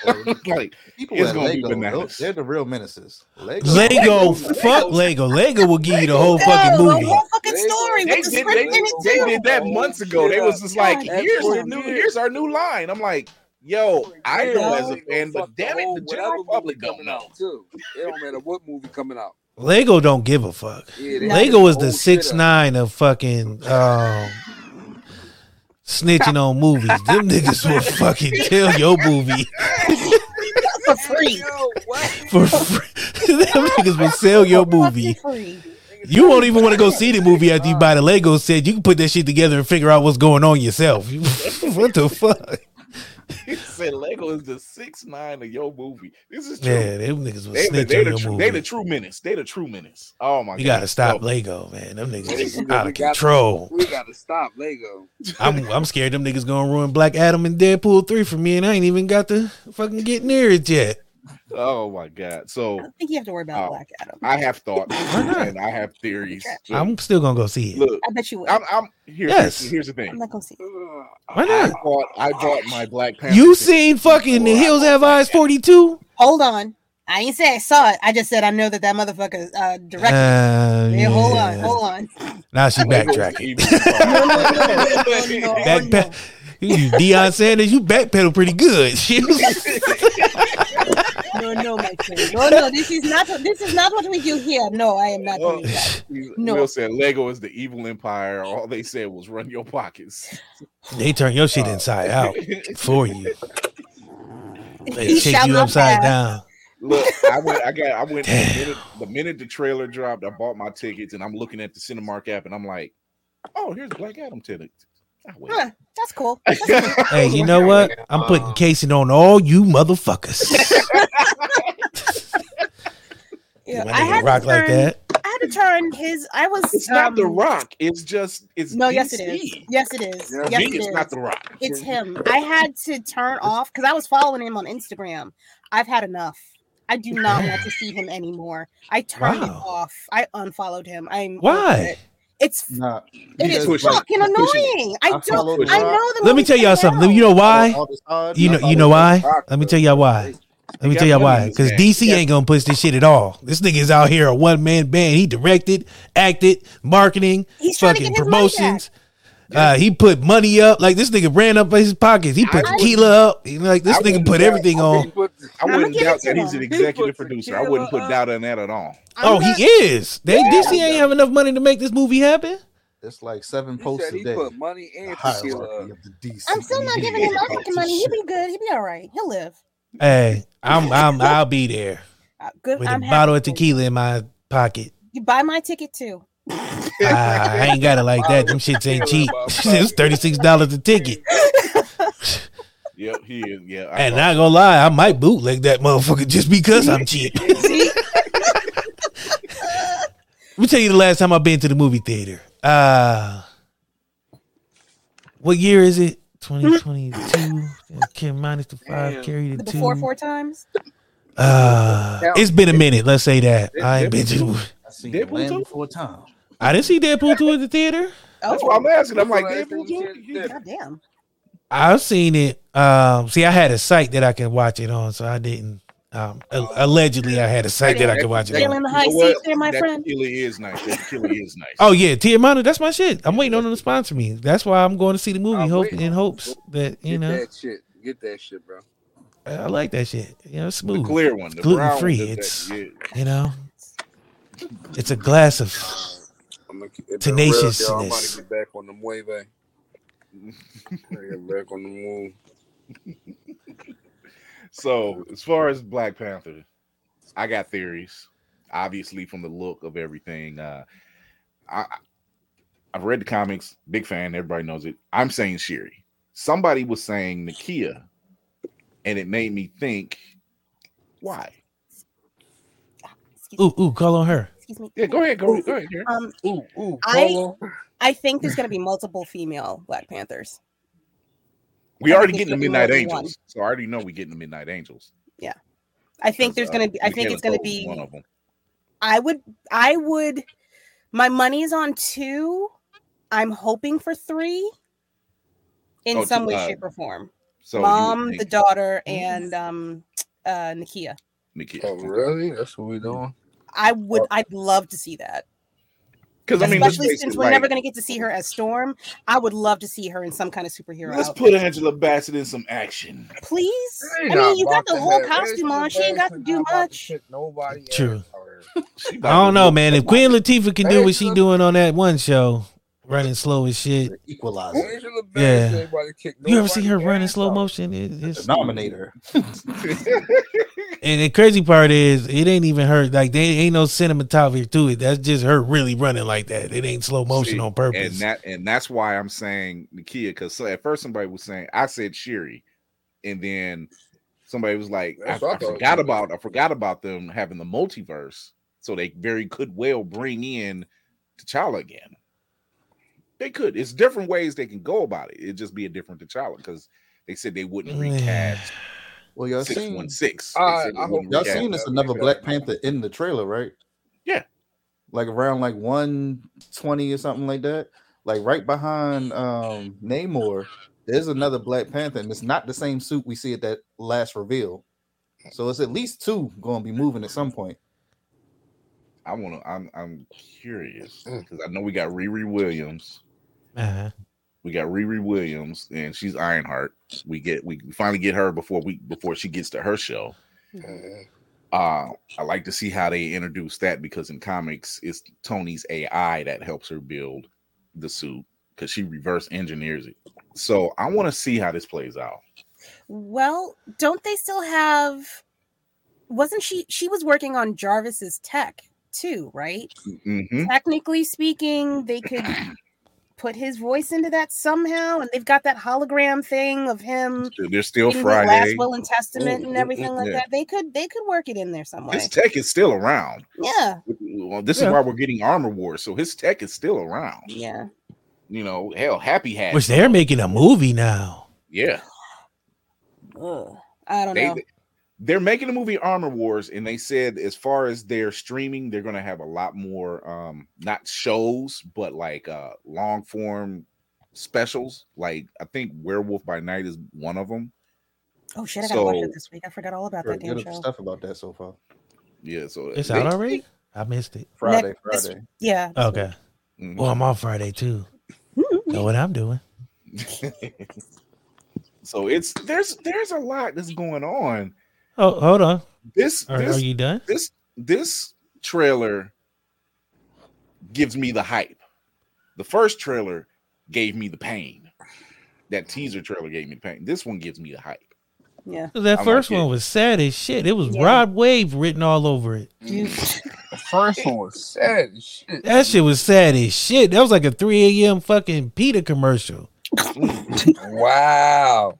(laughs) like, People It's gonna be Lego, bananas. they're the real menaces. Lego, Lego, fuck Lego. Lego will give you the whole fucking No, the movie. whole fucking They- story They with the did, script they, they did that oh, months ago. They was just like, God here's damn. the new, here's our new line. I'm like, Yo, I know as a fan, but damn it, the general public don't coming know. out too. It don't matter what movie coming out. Lego don't give a fuck. Yeah, Lego is the six nine of fucking um snitching on movies. Them (laughs) niggas will fucking kill your movie for free. for free. (laughs) Them niggas will sell your movie. You won't even want to go see the movie after you buy the Lego set. You can put that shit together and figure out what's going on yourself. (laughs) what the fuck? (laughs) He said Lego is the six nine of your movie. This is true. Yeah, them niggas will They, snitch they, on the your true, movie. they the true menace. They the true menace. Oh my You god. You gotta stop So, Lego, man. Them niggas is We out of gotta- control. We gotta stop Lego. (laughs) I'm I'm scared them niggas gonna ruin Black Adam and Deadpool three for me, and I ain't even got to fucking get near it yet. Oh my god. So I don't think you have to worry about Oh, Black Adam. I have thoughts (laughs) and I have theories. Look, I'm still gonna go see it. look, I bet you would. I'm, I'm here. Yes. Here's the thing. I'm not gonna see. it. Why I not? bought I bought my Black Panther. You seen fucking The Hills Have Eyes forty two? Hold on. I ain't say I saw it. I just said I know that that motherfucker uh, directed. Uh, it. yeah, hold on, hold on. Now she Lego is the backtracking. evil (laughs) empire. No, no, Back, you Deion Sanders, you backpedal pretty good. (laughs) Shit. no, no, my friend. No, no. This is not. This is not what we do here. No, I am not Well, doing that. no. (laughs) No. Will said Lego is the evil empire. All they said was run your pockets. they turn your shit uh, inside (laughs) out for you. (laughs) They shake you upside pass. down. Look, I went. I got. I went. The minute, the minute the trailer dropped, I bought my tickets, and I'm looking at the Cinemark app, and I'm like, "Oh, here's Black Adam tickets." Wait. Huh, that's cool. (laughs) That's cool. Hey, you know what? I'm putting casing on all you motherfuckers. (laughs) Yeah, I had rock to like turn, that. I had to turn his. I was. It's not the um, Rock. It's just. It's No, yes, it DC. is. Yes, it is. For Yes, it it's is. not the Rock. It's him. I had to turn off because I was following him on Instagram. I've had enough. I do not want to see him anymore. I turned it off. I unfollowed him. I'm over Why? It. It's Nah, it is fucking He's pushing it. annoying. I I don't. followed I know the. Let me tell y'all something. out. You know why? all this hard- You know, you know why? Let me tell y'all why. Let me tell y'all why. Because bag. DC ain't gonna push this shit at all. This nigga is out here a one man band. He directed, acted, marketing, He's trying to fucking get his money promotions. Uh, he put money up. Like this nigga ran up his pockets. He put I- tequila up. He- Like this I nigga put doubt- everything I on. wouldn't put- I wouldn't doubt that he's an executive put producer. I wouldn't put doubt on that at all. I'm Oh, not- he is. They DC ain't have enough money to make this movie happen. It's like seven He posts said a he day. put money The and hierarchy tequila. of the DC. I'm still not giving him all fucking money. He'll be good. He'll be all right. He'll live. Hey, I'm I'm I'll be there (laughs) Uh, good. with I'm a bottle of happy for you. tequila in my pocket. You buy my ticket too. Ah, I ain't got it like that. Them shits ain't cheap. (laughs) it's thirty six dollars a ticket. (laughs) Yep, he is. Yeah, I And thought- not gonna lie, I might bootleg that motherfucker just because I'm cheap. (laughs) Let me tell you the last time I've been to the movie theater. Uh what year is it? 2022. Okay, minus the five, Damn. carry the The two. before four times. Uh, it's been a minute. Let's say that. I ain't been to. I seen Deadpool Land too? Before Time. I didn't see Deadpool 2 at the theater. That's what I'm asking. I'm like, Deadpool 2? I too? said. You- God damn. I've seen it. Um, see, I had a site that I can watch it on, so I didn't. Um, a- allegedly, I had a site that I could watch it Still on. in the high know seats there, my that friend. tequila is nice. That tequila is nice. Oh yeah, Teremana, that's my shit. I'm waiting on them to sponsor me. That's why I'm going to see the movie, I'm hope, waiting. in hopes that you Get know that shit. Get that shit, bro. I like that shit. You know, it's the smooth, clear one, the gluten free. does that, It's yeah. you know, it's a glass of I'm gonna keep it been real, Tenaciousness. I'm about to (laughs) get back on the wave. get back on the move. So as far as Black Panther, I got theories. Obviously, from the look of everything, uh, I I- I've read the comics. Big fan. Everybody knows it. I'm saying Shuri. Somebody was saying Nakia, and it made me think, why? Ooh ooh. Call on her. Excuse me. Yeah, go ahead. Go ahead. Go ahead. Um, Ooh, ooh, I- I think there's gonna be multiple female Black Panthers. (laughs) We already think getting the there'll be more Midnight than Angels, so I already know we getting the Midnight Angels. Yeah, I think there's uh, gonna be. I think it's gonna be. one of them. I would. I would. My money's on two. I'm hoping for three. In Oh, some two, way, uh, shape, or form. So Mom, the daughter, and um, uh, Nakia. Nakia. Oh, really? That's what we're doing? I would. I'd love to see that. Because I mean, Especially since it, we're like, never going to get to see her as Storm. I would love to see her in some kind of superhero. let's outfit. put Angela Bassett in some action. Please. I mean, you got the whole costume on. She ain't got to do much. Nobody. True. She I don't know, man. If. Queen Latifah can do what she doing on that one show, running slow as shit. Equalizer. Angela Bassett Yeah. ain't kick You ever see her nobody running slow motion? It, it's, Denominator. (laughs) and the crazy part is, it ain't even her. Like, there ain't no cinematography to it. That's just her really running like that. It ain't slow motion See, on purpose. And that and that's why I'm saying Nakia, because so at first somebody was saying I said Shuri, and then somebody was like, I, I I forgot about I forgot about them having the multiverse, so they very could well bring in T'Challa again. They could. It's different ways they can go about it. It'd just be a different T'Challa because they said they wouldn't recast Well, y'all six seen one six. I- I hope y'all seen this another Black Panther in the trailer, right? Yeah. Like around like one twenty or something like that. Like right behind um Namor, there's another Black Panther, and it's not the same suit we see at that last reveal. So it's at least two going to be moving at some point. I want to. I'm I'm curious because I know we got Riri Williams. Uh-huh. We got Riri Williams, and she's Ironheart. We get we finally get her before we before she gets to her show. Uh, I like to see how they introduce that because in comics, it's Tony's AI that helps her build the suit because she reverse engineers it. So I want to see how this plays out. Well, don't they still have? Wasn't she? She was working on Jarvis's tech too, right? Mhm. Technically speaking, they could (clears throat) put his voice into that somehow, and they've got that hologram thing of him. They're still reading the last will and testament Mm, and mm, everything mm, like yeah. that. They could they could work it in there somewhere. His tech is still around. Yeah, Well, this Yeah. is why we're getting Armor Wars. So his tech is still around. yeah. You know, hell, Happy Hat. Which they're making a movie now. Yeah. Ugh. I don't they know. They're making a movie Armor Wars, and they said as far as their streaming, they're gonna have a lot more um not shows, but like uh long form specials. Like I think Werewolf by Night is one of them. Oh shit! I gotta watch So- it this week. I forgot all about that damn show. stuff about that so far. Yeah, so It's they- out already? I missed it. Friday, Next- this- Friday. Yeah. this Okay. Mhm. Well, I'm off Friday too. (laughs) know what I'm doing. (laughs) so it's there's there's a lot that's going on. Oh, hold on. This Are, this are you done? this this trailer gives me the hype. The first trailer gave me the pain. That teaser trailer gave me the pain. This one gives me the hype. Yeah. That I'm first like, one was sad as shit. It was Yeah. Rod Wave written all over it. (laughs) The first one was sad as shit. That shit was sad as shit. That was like a 3 a.m. fucking PETA commercial Wow.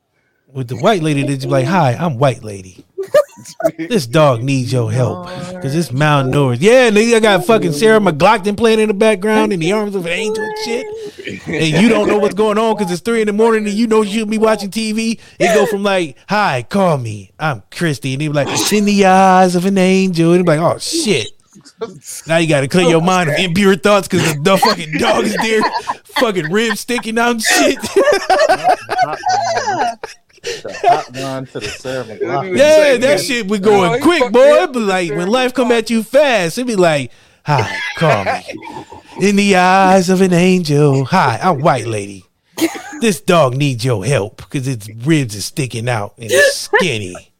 With the white lady that's like, Hi, I'm white lady. (laughs) This dog needs your help because it's malnourished. Yeah, and then I got fucking Sarah McLachlan playing in the background in the arms of an angel and shit. And you don't know what's going on because it's three in the morning and you know you'll be watching TV. It go from like, Hi, call me. I'm Christy. And they be like, It's in the eyes of an angel. And they be like, Oh shit. Now you gotta clear your mind of impure thoughts because the, the fucking dog is there, fucking ribs sticking out and shit. (laughs) The hotline to the Sarah (laughs) McLachlan. Yeah, that shit be going he quick, boy. me It up be with like when life come at you fast, it be like, "Hi, call me." In the eyes of an angel, hi, I'm white lady. This dog needs your help because its ribs is sticking out and it's skinny. (laughs)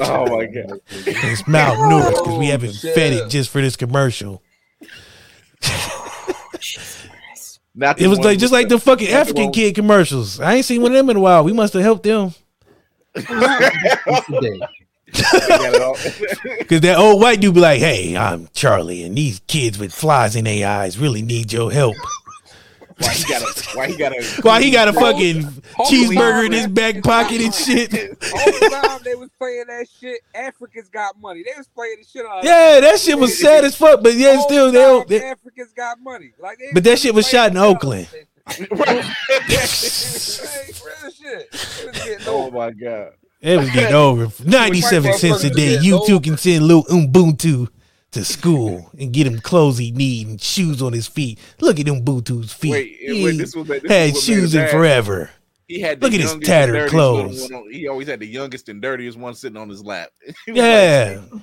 Oh my god. It's malnourished because we haven't shit. fed it just for this commercial. Not It was like just like the fucking African kid commercials. I ain't seen one of them in a while. We must have helped them Today. Because that old white dude be like, "Hey, I'm Charlie, and these kids with flies in their eyes really need your help." why he got a why he got a (laughs) Why he got a fucking Holy cheeseburger in his back pocket and shit? All the time they was playing that shit, Africans got money. They was playing the shit out Yeah, that shit was sad as fuck. But yeah, still they, time they Africans got money. Like they But that shit was shot in playing Oakland. (laughs) Hey, real shit. It was getting Oh my god. it was getting over. (laughs) Ninety-seven cents a day. You too can send little Ubuntu to school and get him clothes he need and shoes on his feet. Look at Ubuntu's feet. Wait, he wait, this was this had was shoes it in forever. He had Look at his tattered clothes. one on- he always had the youngest and dirtiest one sitting on his lap. (laughs) Yeah. like,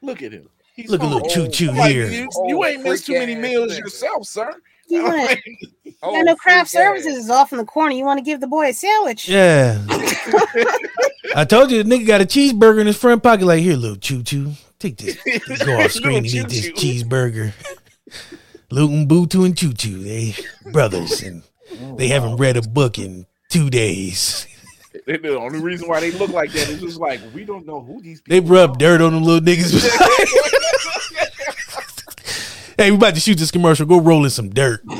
Look at him. He's Look at from little choo choo I'm like, here. You, you oh, ain't missed too many meals yourself, sir. You (laughs) want Oh, I know craft services is off in the corner. You want to give the boy a sandwich? Yeah. I told you the nigga got a cheeseburger in his front pocket. Like, here, little choo choo. Take this. Go off (laughs) screen and eat this cheeseburger. Luton, Bootu, and Choo Choo. They brothers and they oh, haven't read a book in two days. The only reason why they look like that is just like we don't know who these They rub dirt on them little niggas. (laughs) hey, we about to shoot this commercial. Go roll in some dirt. (laughs)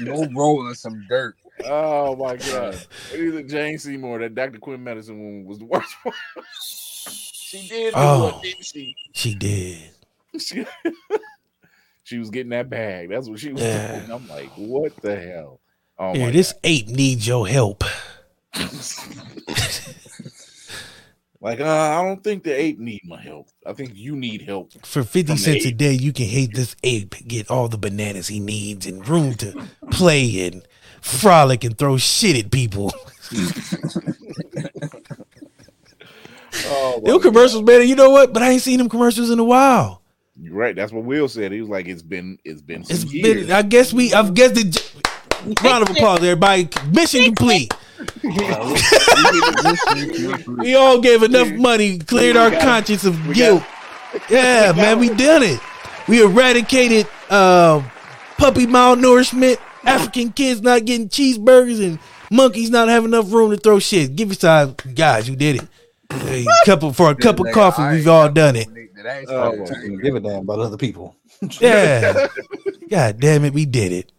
No rolling some dirt. Oh my god! What is it, Jane Seymour? That Dr. Quinn medicine woman was the worst one. she did do Oh. it, didn't she? She did. She, (laughs) she was getting that bag. That's what she was Yeah. doing. I'm like, what the hell? Oh Here, my this ape needs your help. (laughs) Like, uh, I don't think the ape need my help. I think you need help. For 50 cents a day, you can hate this ape, get all the bananas he needs, and room to play and frolic and throw shit at people. (laughs) Oh, Them commercials, man. You know what? But I ain't seen them commercials in a while. You're right. That's what Will said. He was like, it's been, it's been, some It's years. been. I guess we. I've guessed the. Round of applause, everybody. Mission complete. We all gave enough money, cleared our conscience of guilt. Yeah, man, we done it. We eradicated uh, puppy malnourishment, African kids not getting cheeseburgers, and monkeys not having enough room to throw shit. Give us time, guys. You did it. A couple for a cup of coffee. We've all done it. Oh, give a damn about other people. Yeah. (laughs) God damn it, we did it.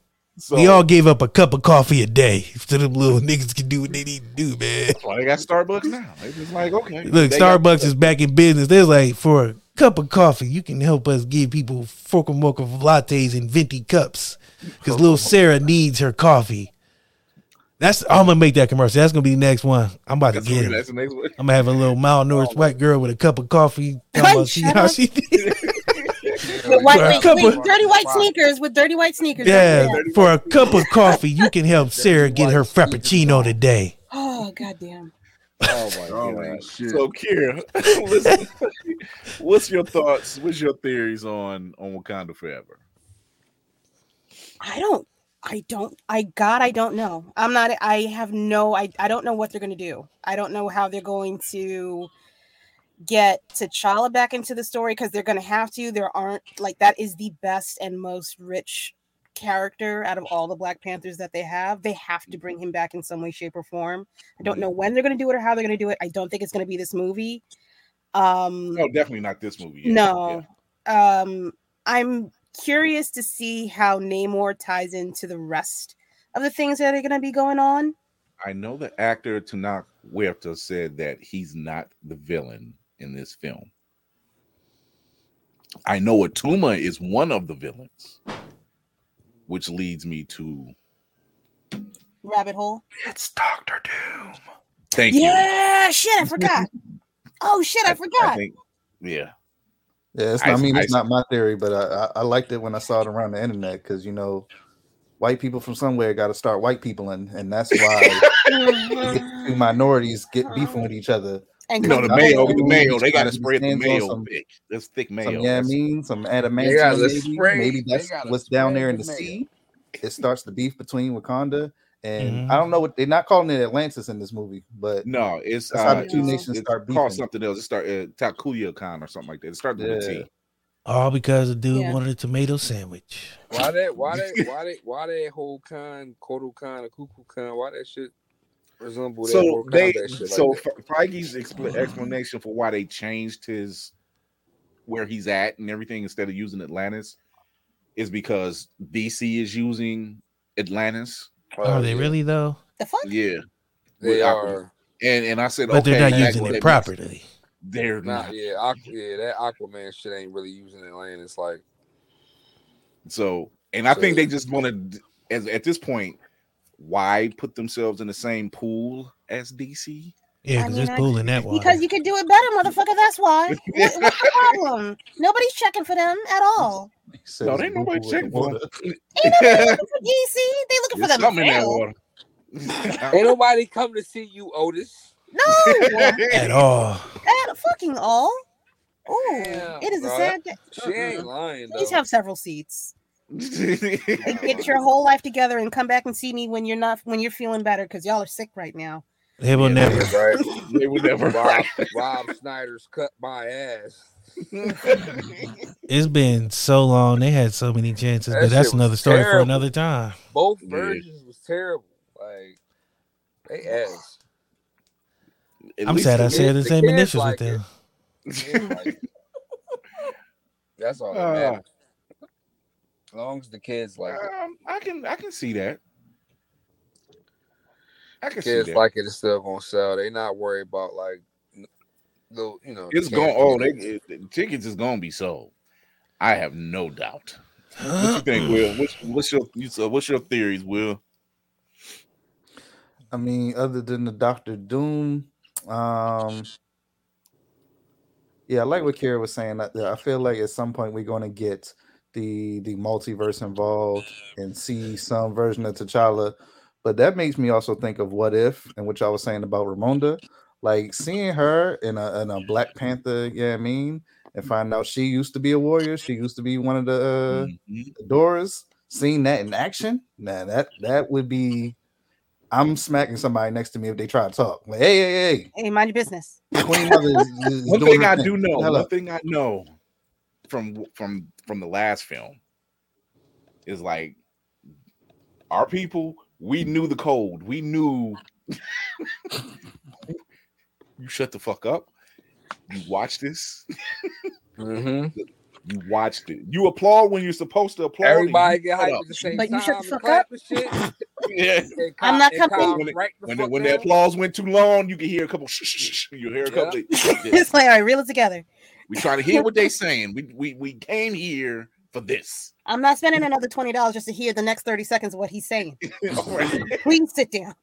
We all gave up a cup of coffee a day (laughs) so them little niggas can do what they need to do, man. That's why they got Starbucks now. They just like, okay. Look, They got- Starbucks is back in business. They're like, for a cup of coffee, you can help us give people Foca Mocha lattes in venti cups. Because little (laughs) Sarah needs her coffee. That's I'm gonna make that commercial. That's gonna be the next one. I'm about to get what- him. that's the next one. I'm gonna have a little malnourished oh, white girl with a cup of coffee. (laughs) Talking about see how she did. With white, For a wait, couple- wait, dirty white sneakers with dirty white sneakers. Yeah, Don't do that. for a cup of coffee, you can help Sarah get her frappuccino today. Oh goddamn. Oh my (laughs) oh, god. So Kira, (laughs) listen, what's your thoughts? What's your theories on on Wakanda Forever? I don't. I don't. I God, I don't know. I'm not. I have no. I. I don't know what they're going to do. I don't know how they're going to get T'Challa back into the story because they're going to have to. There aren't like that is the best and most rich character out of all the Black Panthers that they have. They have to bring him back in some way, shape, or form. I don't know when they're going to do it or how they're going to do it. I don't think it's going to be this movie. Um, No, definitely not this movie. no. Um, I'm curious to see how Namor ties into the rest of the things that are going to be going on. I know the actor Tenoch Huerta said that he's not the villain in this film. I know Attuma is one of the villains, which leads me to Rabbit hole. It's Doctor Doom. Thank you. yeah, shit, I forgot. (laughs) oh shit, I, forgot. I think, yeah. Yeah, it's I- not, I mean, it's I- not my theory, but I, I, I liked it when I saw it around the internet because you know, white people from somewhere got to start white people, and and that's why (laughs) minorities get beefing with each other. And You know the come mayo, the mayo, they got to Each spread the stands mayo some- thick. That's thick mayo. Some, yeah, I mean, some They gotta adamantium, maybe. spray- maybe they that's gotta what's down there in the the sea. It starts the beef between Wakanda and Mhm. I don't know what they're not calling it Atlantis in this movie, but No, it's That's how uh, the two nations start called beefing. something else. It start uh, Takuya Khan or something like that. It started with a Yeah. T. All because a dude Yeah. wanted a tomato sandwich. Why that? Why (laughs) that? Why that? Why that whole Khan, Kodo Khan, and Kuku Khan? Why that shit resemble So Mortal they, Kombat shit? so like that? Feige's expl- explanation for why they changed his where he's at and everything instead of using Atlantis is because DC is using Atlantis. Are oh, they really though? The fuck? Yeah, they with are and and I said, But okay, they're not using it properly. They're not. not. Yeah, Aqu- yeah, that Aquaman shit ain't really using Atlantis. Like So, and I So- think they just wanted, as at this point, why put themselves in the same pool as DC? Yeah, I because mean, it's I- pool in that water. Because you can do it better, motherfucker. That's why. (laughs) What, what's the problem? Nobody's checking for them at all. No, ain't nobody Goku checking for them. Ain't nobody (laughs) looking for DC. They looking for There's something in that water. (laughs) ain't nobody come to see you, Otis. No, At all. at fucking all. Oh, Damn, it is a bro. sad day. She ain't lying Please though. have several seats. And get your (laughs) whole life together and come back and see me when you're not when you're feeling better because y'all are sick right now. They will never. Right. (laughs) They would never. Rob, Rob Snyder's cut my ass. (laughs) It's been so long. They had so many chances, That but that's another story for another time. Both Yeah. versions was terrible. Like they ass. At I'm sad I said the the same initials like with them. Yeah, like, that's all that Uh, matters. As long as the kids like it. Um, I can I can see that. I can see Kids that. like it, it's still gonna sell. They not worried about like the you know. it's going. kids. Oh, they it, the tickets is gonna be sold. I have no doubt. What you think, Will? What's, what's your what's your theories, Will? I mean, other than the Doctor Doom, um, yeah, like what Kara was saying. I, I feel like at some point we're going to get the the multiverse involved and see some version of T'Challa. But that makes me also think of what if and what y'all was saying about Ramonda, like seeing her in a in a Black Panther. Yeah, I mean, and find out she used to be a warrior. She used to be one of the uh, Mhm. Doors. Seeing that in action, nah, that that would be. I'm smacking somebody next to me if they try to talk. Like, hey, hey, Hey, mind your business. Queen Mother is, (laughs) is One doing thing I thing. do know, Hello. one thing I know from from from the last film is like our people. We knew the code. We knew. (laughs) you shut the fuck up. You watch this. Mhm. You watched it. You applaud when you're supposed to applaud. Everybody get hyped up. at the same But you shut the fuck up. (laughs) Yeah. And I'm not coming- When, it- right when, the, when the applause went too long, you can hear a couple. (laughs) Shh, shh, shh, you hear a Yeah. couple. it's like, all right, reel it together. We try to hear what they're saying. We we we came here for this. I'm not spending another twenty dollars just to hear the next thirty seconds of what he's saying. All (laughs) right. Please sit down.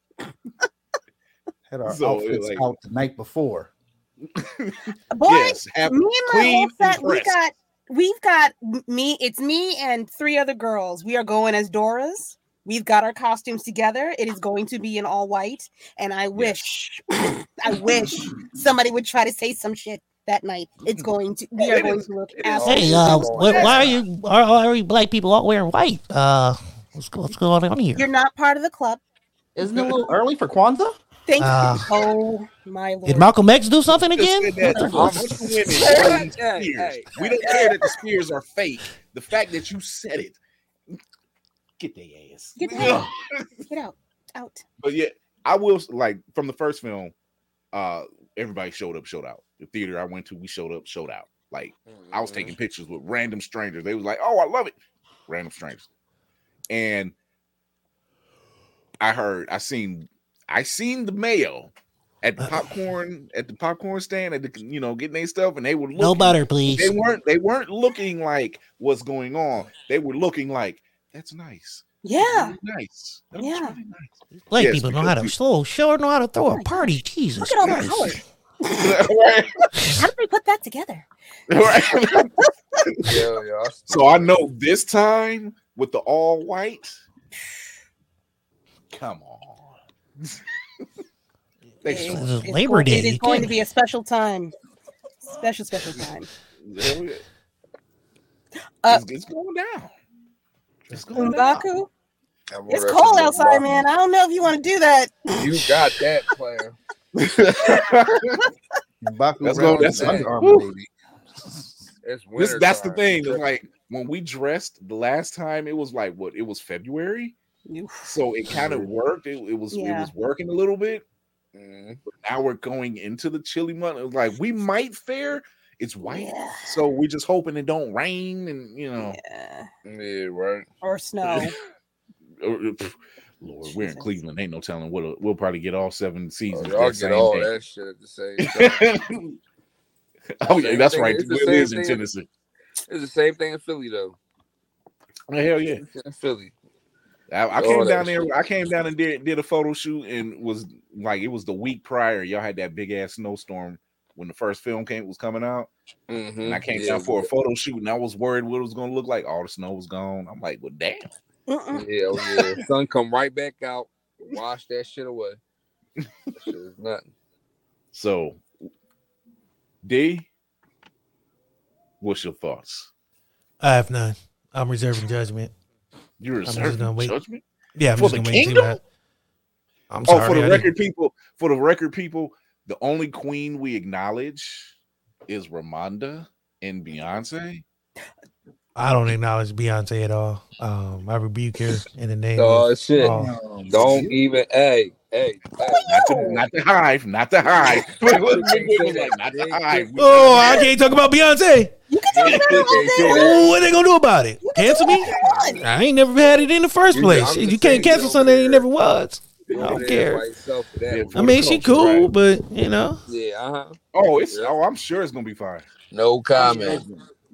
Had our So, outfits like- out the night before. (laughs) Boy, yes, have me and my clean whole set, we pressed. got we've got me, it's me and three other girls. We are going as Doras. We've got our costumes together. It is going to be in all white. And I wish, (laughs) I wish somebody would try to say some shit that night. It's going to we are It going is- to look it is absolutely Hey, uh, why, why are you? Why why are you black people all wearing white? Uh, what's go- what's going on here? You're not part of the club. Isn't it a little early for Kwanzaa? Thank Uh, you. Oh my lord. Did Malcolm X do something again? that What the a fuck? bunch of women Hey, hey, we don't care that the spears are fake. The fact that you said it, get their ass. Get out. Get out. Out. But yeah, I will like from the first film. Uh, everybody showed up, showed out. The theater I went to, we showed up, showed out. Like I was taking mm-hmm. pictures with random strangers. They was like, "Oh, I love it," random strangers. And I heard, I seen, I seen the mayo at the popcorn at the popcorn stand at the you know getting their stuff, and they were looking, No butter, please. They weren't they weren't looking like what's going on. They were looking like that's nice. Yeah. Really nice. That Yeah. really nice. Black Yes, people know how to because slow, sure know how to throw Oh a my party. Jesus Look at all the Christ. colors. (laughs) Right? How did they put that together? (laughs) Right? (laughs) Yeah, yeah. So I know this time with the all white. Come on. they It- showing it's Labor going- Day. It is going to be a special time. Special, special time. Uh, it's, it's going down. It's going down. M'Baku, it's cold outside, rough. man. I don't know if you want to do that. You got that plan. Baku That's Brown go- is that's- Under baby. It's This, winter that's the thing. It's like when we dressed the last time, it was like what? It was February, so it kind of mm-hmm. worked. It, it was it was working a little bit. Mm-hmm. But now we're going into the chilly month. It was like we might fare. It's white, Yeah. so we're just hoping it don't rain and you know. Yeah. Yeah, right. Or snow. (laughs) Uh, pff, Lord, we're in Cleveland. Ain't no telling what uh, we'll probably get all seven oh, seasons. y'all that get all day. that shit at the same (laughs) time. oh yeah, that's thing- right. it's the same is in thing. Tennessee. It's the same thing in Philly though. Oh, hell yeah. In Philly. I, I came down there. shit. I came down and did, did a photo shoot, and was like it was the week prior. Y'all had that big ass snowstorm when the first film came was coming out, Mm-hmm. and I came down for a photo shoot, and I was worried what it was gonna look like. All the snow was gone. I'm like, well, damn. Mm-mm. Yeah, oh yeah. Sun come right back out. Wash that shit away. That shit is nothing. So, D, What's your thoughts? I have none. I'm reserving judgment. You're I'm just reserving gonna wait. judgment Yeah, I'm for just the gonna wait see kingdom. what. I'm sorry, oh, sorry. for the I record, didn't- people. For the record, people. The only queen we acknowledge is Ramonda and Beyonce. I don't acknowledge Beyonce at all. Um, I rebuke her in the name. Oh of shit! all- Don't even. Hey, hey, hey. Not the, not the hive, not the hive. (laughs) (laughs) Not the hive. Oh, I can't talk about Beyonce. You can talk about it all day. What they gonna do about it? Cancel me? I ain't never had it in the first place. I'm Shit, just you can't cancel something that over ain't never was. I don't there care. by yourself for that Yeah, I mean, she cool, right? but you know, Yeah, uh huh. Oh, it's. Oh, I'm sure it's gonna be fine. No comment.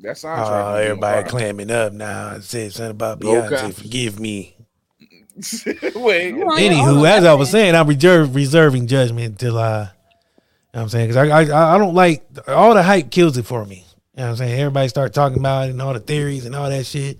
That's soundtrack. oh, gonna everybody fine. clamming up now and said something about No Beyonce. comment. Forgive me. (laughs) Wait. Anywho, as I was saying, I'm reserve, reserving judgment until I. You know what I'm saying? Because I, I I don't like all the hype kills it for me. You know what I'm saying? Everybody start talking about it and all the theories and all that shit.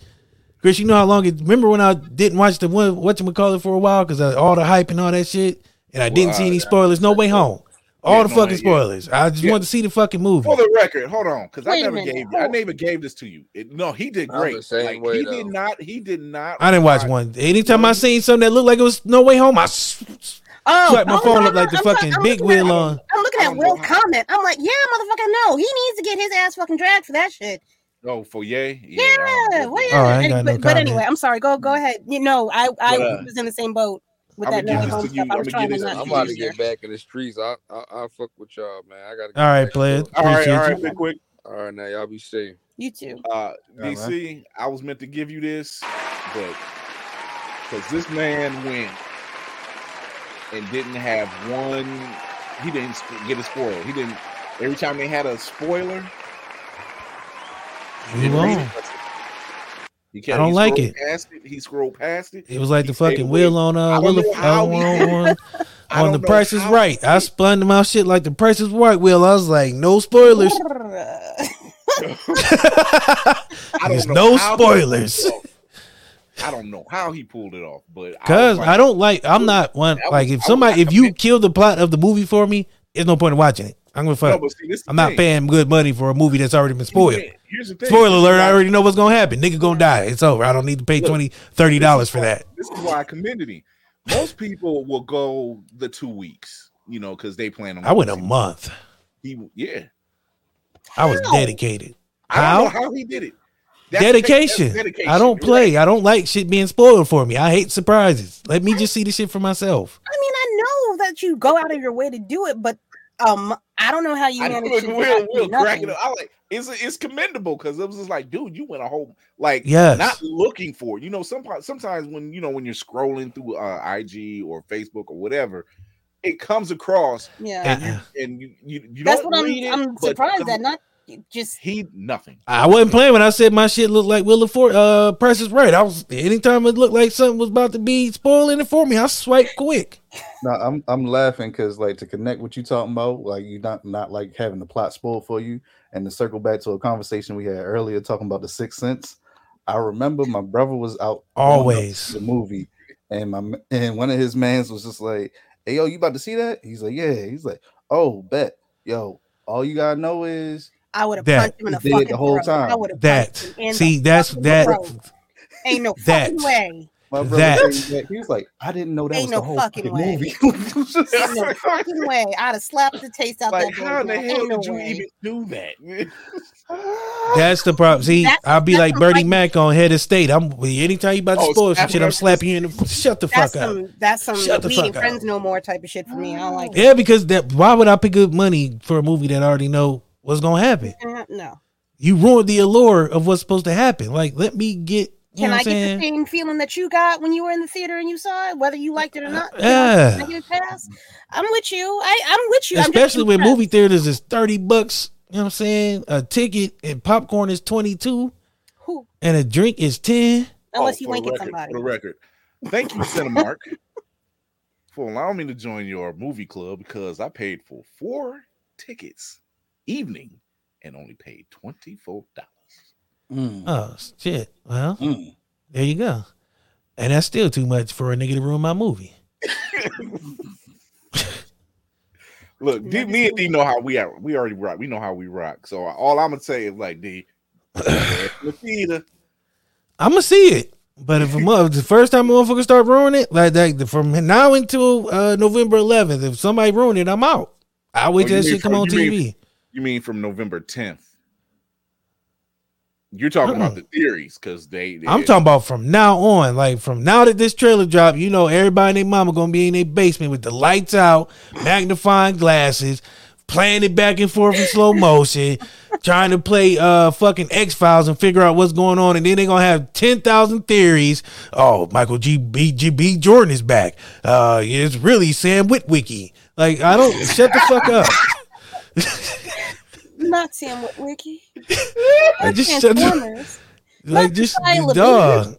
Chris, you know how long it remember when I didn't watch the one what you call it for a while because all the hype and all that shit, and I didn't Well, see any I- spoilers. No way home. All Yeah, the no fucking way, yeah. spoilers. I just Yeah. wanted to see the fucking movie. For the record, hold on, because I never minute. gave I never gave this to you. It- no, he did great. the same Like, way, he though. did not. He did not. I didn't watch one. Anytime I seen something that looked like it was No Way Home, I s- Oh, swipe my oh, phone no, up like the I'm fucking I'm big looking at- wheel on. I'm looking at Will comment. I'm like, yeah, motherfucker, no. He needs to get his ass fucking dragged for that shit. Oh, for yay. Yeah, I don't know. well, Oh, I ain't and- got no but, but anyway. I'm sorry. Go go ahead. You know, I I But, uh, was in the same boat with I'ma that give no this home to stuff. I was I'ma trying to this to not I'm about to get back in the streets. I I I fuck with y'all, man. I gotta. Get All right, back play to it. it. All right, Appreciate all you. right, big quick. All right, now y'all be safe. You too. Uh, man. DC, I was meant to give you this, but because this man went and didn't have one, he didn't get a spoiler. He didn't. Every time they had a spoiler, he Move didn't read on. it. He kept, I don't like it. Past it. He scrolled past it. It was like He the stayed fucking away. wheel on I uh don't Willa, know how uh, he on, did on, (laughs) on the Price is Right. I did it. spun my shit like the Price is Right wheel. I was like, no spoilers. (laughs) (laughs) I don't There's know no how he pulled it spoilers. off. I don't know how he pulled it off, but Cause I like, don't like. I'm not one like if somebody like if you kill the plot of the movie for me, there's no point in watching it. I'm gonna fuck. but see, this is the I'm not thing. paying good money for a movie that's already been spoiled. Here's the thing. Spoiler alert! I already know what's gonna happen. Nigga gonna die. It's over. I don't need to pay Look, 20 30 dollars for that. This is why I commended him. Most people will go the two weeks, you know, because they plan on. I went a month. He, yeah. I was How? dedicated. I How? don't know how he did it. That's dedication. that's dedication. I don't play. right. I don't like shit being spoiled for me. I hate surprises. Let me just see the shit for myself. I mean, I know that you go out of your way to do it, but um, I don't know how you manage look, to Will, not do Will crack it nothing. up. I like it's it's commendable because it was just like, dude, you went a whole like Yes. not looking for it. You know, sometimes sometimes when you know when you're scrolling through uh, IG or Facebook or whatever, it comes across Yeah, and you and you you, you that's don't what I'm. it, I'm surprised that not just. he nothing. I wasn't playing when I said my shit looked like Will for uh Price is Right. I was anytime it looked like something was about to be spoiling it for me, I swipe quick. No, I'm I'm laughing because like to connect what you talking about, like you not not like having the plot spoiled for you, and to circle back to a conversation we had earlier talking about the Sixth Sense. I remember my brother was out going up to Always. the movie, and my and one of his mans was just like, "Hey yo, you about to see that?" He's like, "Yeah." He's like, "Oh, bet, yo." All you gotta know is I would have That- punched him in the He did fucking the whole throat. I time. would have That punched see, that's that throat. Ain't no (laughs) that- fucking way. My brother. That- came He was like, "I didn't know that Ain't was the no whole fucking fucking way. movie." (laughs) Ain't no fucking way. I'd have slapped the taste out Like, that how in the hell Ain't no did you way. even do that? (laughs) that's the problem. See, That's- I'll be like Bernie like- Mac on head of state. I'm anytime you about to Oh, spoil some shit, I'm slapping you in the shut the That's fuck up. That's some. Shut the we ain't fuck friends up. no more type of shit for me. I don't like. it. Yeah, because that why would I pick up money for a movie that I already know what's gonna happen? Uh, No. You ruined the allure of what's supposed to happen. Like, let me get you Can know I what get the same feeling that you got when you were in the theater and you saw it, whether you liked it or not? Can I- Yeah. I get a pass? I'm with you. I, I'm with you. Especially when movie theaters is 30 bucks, you know what I'm saying? A ticket and popcorn is 22 Who? and a drink is 10. Unless Oh, you for the wink at somebody. For the record, thank you, Cinemark, (laughs) for allowing me to join your movie club because I paid for four tickets evening and only paid twenty four dollars. Mm, Oh, shit. Well, mm. there you go. And that's still too much for a nigga to ruin my movie. (laughs) Look, D, me and D know how we are. We already rock. We know how we rock. So all I'm gonna say is like D, (coughs) Nikita. I'm gonna see it. But if, a mo- the first time motherfuckers start ruining it, like that from now until uh, November 11th, if somebody ruin it, I'm out. I wait Oh, till you that mean shit come from- on you TV. mean- You mean from November 10th? You're talking about the theories because they, they. I'm talking about from now on, like from now that this trailer dropped, you know, everybody and their mama gonna be in their basement with the lights out, magnifying glasses, playing it back and forth in slow motion, (laughs) trying to play uh fucking X Files and figure out what's going on, and then they're gonna have ten thousand theories. Oh, Michael G. B. G. B. Jordan is back. Uh, it's really Sam Witwicky. Like I don't shut the fuck up. (laughs) Not Sam Witwicky. I just shut the, Transformers. (laughs) like just Shia LaBeouf. dog.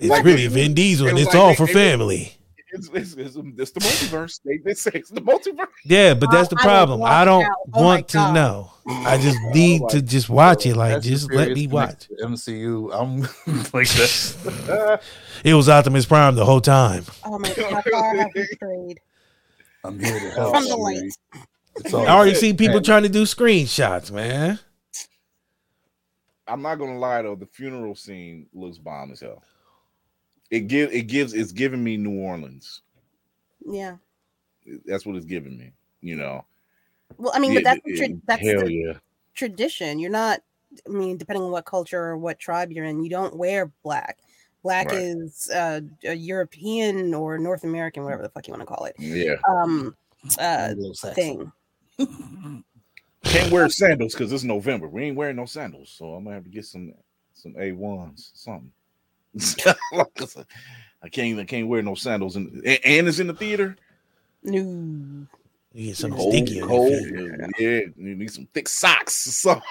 It's Like, really it- Vin Diesel, and it's like all for they- family. It's, it's, it's, it's the multiverse. They, they say it's the multiverse. Yeah, but that's the I will problem. I don't out. Oh want to God. know. I just (laughs) need to just watch it. Like, just let me watch. MCU. I'm (laughs) like that. It was Optimus Prime the whole time. Oh my god, how far have I'm here to help. from the you. light? It's I already see people Man, trying to do screenshots, man. I'm not gonna lie though, the funeral scene looks bomb as hell. It give it gives it's giving me New Orleans. Yeah. That's what it's giving me. You know. Well, I mean, Yeah, but that's the yeah, tra- that's hell the yeah. tradition. You're not. I mean, depending on what culture or what tribe you're in, you don't wear black. Black Right. is uh, a European or North American, whatever the fuck you want to call it. Yeah. Um, uh, thing. Can't wear sandals because it's November. We ain't wearing no sandals, so I'm gonna have to get some some A ones, something. (laughs) I can't I can't wear no sandals, and and it's in the theater. No. You get something sticky. cold. feet. Yeah, you need some thick socks. or something.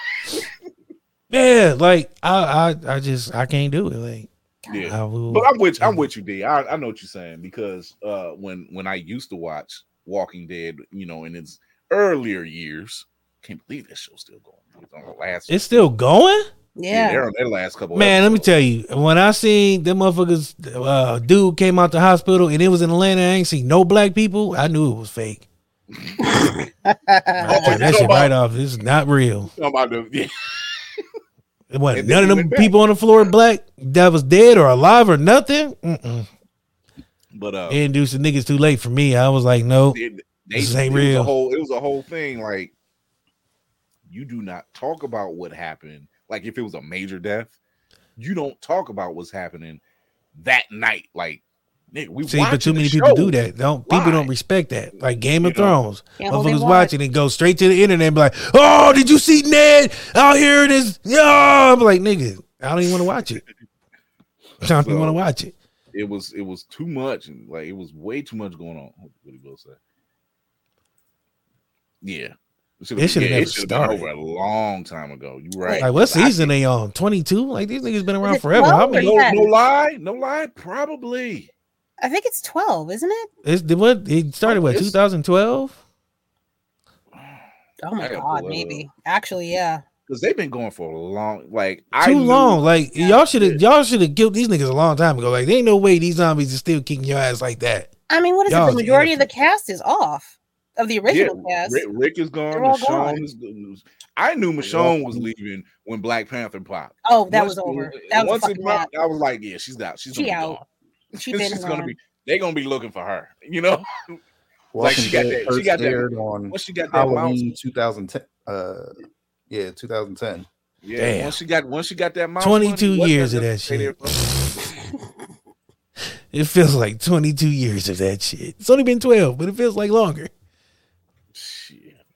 Yeah, like I, I, I just I can't do it. Like, Yeah, I will. but I'm with I'm with you, D. I, I know what you're saying because uh, when when I used to watch Walking Dead, you know, and its earlier years, can't believe this show's still going. It's on the last. It's still going. yeah, they're on their last couple. Man, let me tell you, when I seen them motherfuckers, uh, dude came out the hospital and it was in Atlanta, I ain't seen no black people. I knew it was fake. (laughs) I turned that shit right off. This is not real. (laughs) Talking about the- yeah. It wasn't none of then them he went people on the floor black that was dead or alive or nothing. Mm-mm. But uh, They introduced the niggas too late for me. I was like, no, they, this ain't it was real. A whole, it was a whole thing. Like you do not talk about what happened. Like if it was a major death, you don't talk about what's happening that night. Like nigga, we See, but too many people do that. Don't people don't respect that? Like Game of You know? Thrones, Can't motherfuckers watch. watching and go straight to the internet and be like, "Oh, did you see Ned out here It is his?" Yeah, I'm like, nigga, I don't even want to watch it. (laughs) I don't even want to watch it. It was it was too much, and like it was way too much going on. What did Bill say? Yeah, it should shoulda yeah, never it should have been started. over a long time ago. You right? Like, what season they on? Twenty two? Like these niggas been around forever. How many? No, no lie, no lie. Probably. I think it's twelve, isn't it? It's the what? It started what? Two thousand twelve. Oh my god, maybe. Actually, yeah. because they've been going for a long. Like I Too knew- long. Like y'all should have. Y'all should have killed these niggas a long time ago. Like there ain't no way these zombies are still kicking your ass like that. I mean, what is Y'all it? The majority of the cast is off of the Yeah, original cast. Rick, Rick is gone. Michonne gone. is gone. I knew Michonne was leaving when Black Panther popped. Oh, that Once- was over. That was once it popped, I was like, yeah, she's out. She's She gonna be out. gone. She been she's gonna be. They're gonna be looking for her. (laughs) You know, like she got that. She got that. aired on Once she got that mouse. Halloween 2010. Uh, yeah, 2010. Yeah, Damn. once she got once she got that mouse. 22 money, years of that that stay there shit. (laughs) It feels like 22 years of that shit. It's only been 12, but it feels like longer.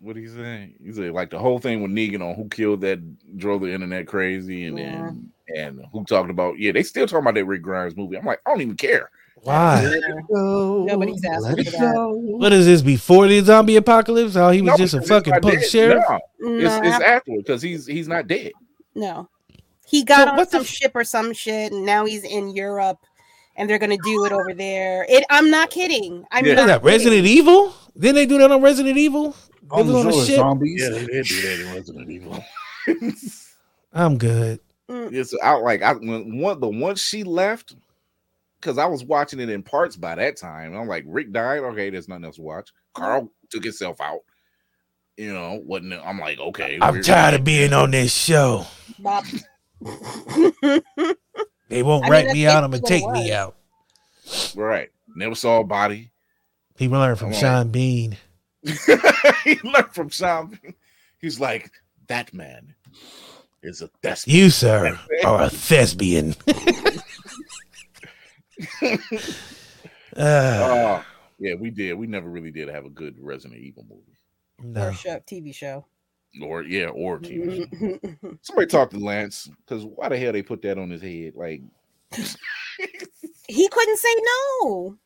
Shit, what he saying? He said like the whole thing with Negan on who killed that drove the internet crazy, and then and who talked about yeah they still talking about that Rick Grimes movie. I'm like I don't even care. Why? Nobody's asking for that. What is this before the zombie apocalypse? How he was No, just a fucking not punk dead. sheriff? No, No, it's, it's af- because he's he's not dead. No. He got So on some f- ship or some shit, and now he's in Europe, and they're gonna do it over there. It. I'm not kidding. I'm Yeah. What is not that Resident. Evil? Didn't they do that on Resident Evil? They was on a Bonjour, ship. zombies. Yeah, they did do that in Resident Evil. (laughs) I'm good. it's out like I when one the once she left because I was watching it in parts by that time. I'm like, Rick died. Okay, there's nothing else to watch. Carl took himself out. You know, wasn't it? I'm like, okay, I'm tired of being on this show. Bob. (laughs) They won't I mean, rat me out. I'm gonna what it take me out. Right. Never saw a body. He learned from Sean Bean. (laughs) he learned from Sean. Bean. He's like, that man is a despot. You, sir, are a thespian. Uh, (laughs) Oh, yeah, we did. We never really did have a good Resident Evil movie. no. Or show, TV show. Or yeah, or TV. show. (laughs) Somebody talk to Lance because why the hell they put that on his head? Like, he couldn't say no.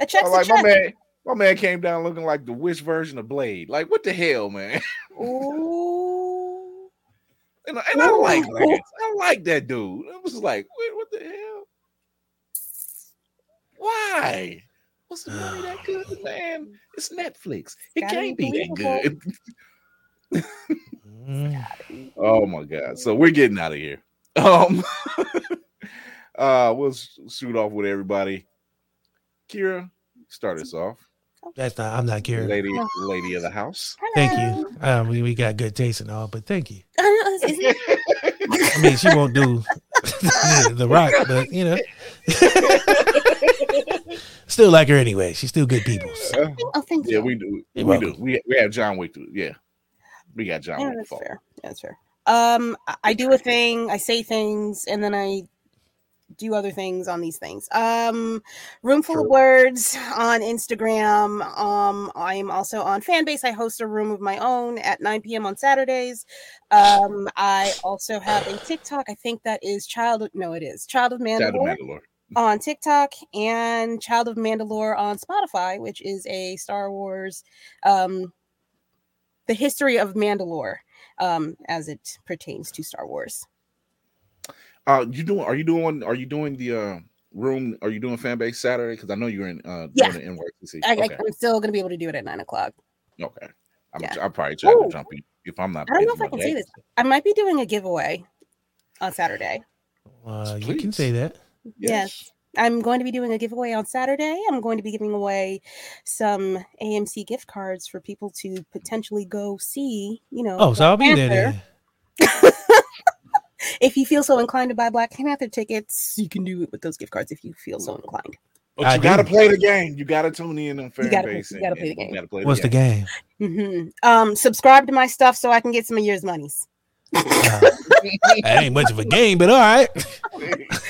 A check's I'm a check. my man, my man came down looking like the witch version of Blade. Like, what the hell, man? (laughs) Ooh. And, I- and I like Lance. I like that dude. I was like, wait, what the hell? Why? What's the money that good, (sighs) man? It's Netflix. It Gotta can't be be that good. (laughs) Oh my god! So we're getting out of here. Um, (laughs) uh, we'll shoot off with everybody. Kira, start us off. That's not. I'm not caring. Lady, lady of the house. Thank you. Uh, we, we got good taste and all, but thank you. (laughs) Is it- I mean, she won't do (laughs) the rock, but you know, (laughs) still like her anyway. She's still good people. Uh, oh, thank you. yeah, we do. You're we welcome. do. We we have John Wick. To, yeah, we got John Yeah, Wick. to that's follow. fair. That's fair. Um, I- I do a thing, I say things, and then I do other things on these things. Um, room full of words on Instagram. Um, I'm also on Fanbase. I host a room of my own at 9 p.m. on Saturdays. Um, I also have a TikTok. I think that is Child. Of, no, it is Child of Shout out to Mandalore Mandalore. on TikTok and Child of Mandalore on Spotify, which is a Star Wars, um, the history of Mandalore, um, as it pertains to Star Wars. Uh, you doing? Are you doing? Are you doing the uh room? Are you doing fan base Saturday? Because I know you're in. uh Yeah. doing the NYCC. I, okay. I, am still going to be able to do it at nine o'clock. okay. I'm. Yeah. I'll probably try to jump in if I'm not. I don't know if I can my say this. I might be doing a giveaway on Saturday. Uh, you can say that. Yes. I'm going to be doing a giveaway on Saturday. I'm going to be giving away some AMC gift cards for people to potentially go see, you know. Oh, so I'll be there. Panther. Then. (laughs) if you feel so inclined to buy Black Panther tickets, you can do it with those gift cards if you feel so inclined. But I you got to play the game. You got to tune in on fan gotta- base. you and- gotta play the game. gotta play What's the game? hmm Um, subscribe to my stuff so I can get some of yours monies. Uh, that ain't much of a game, but all right. (laughs)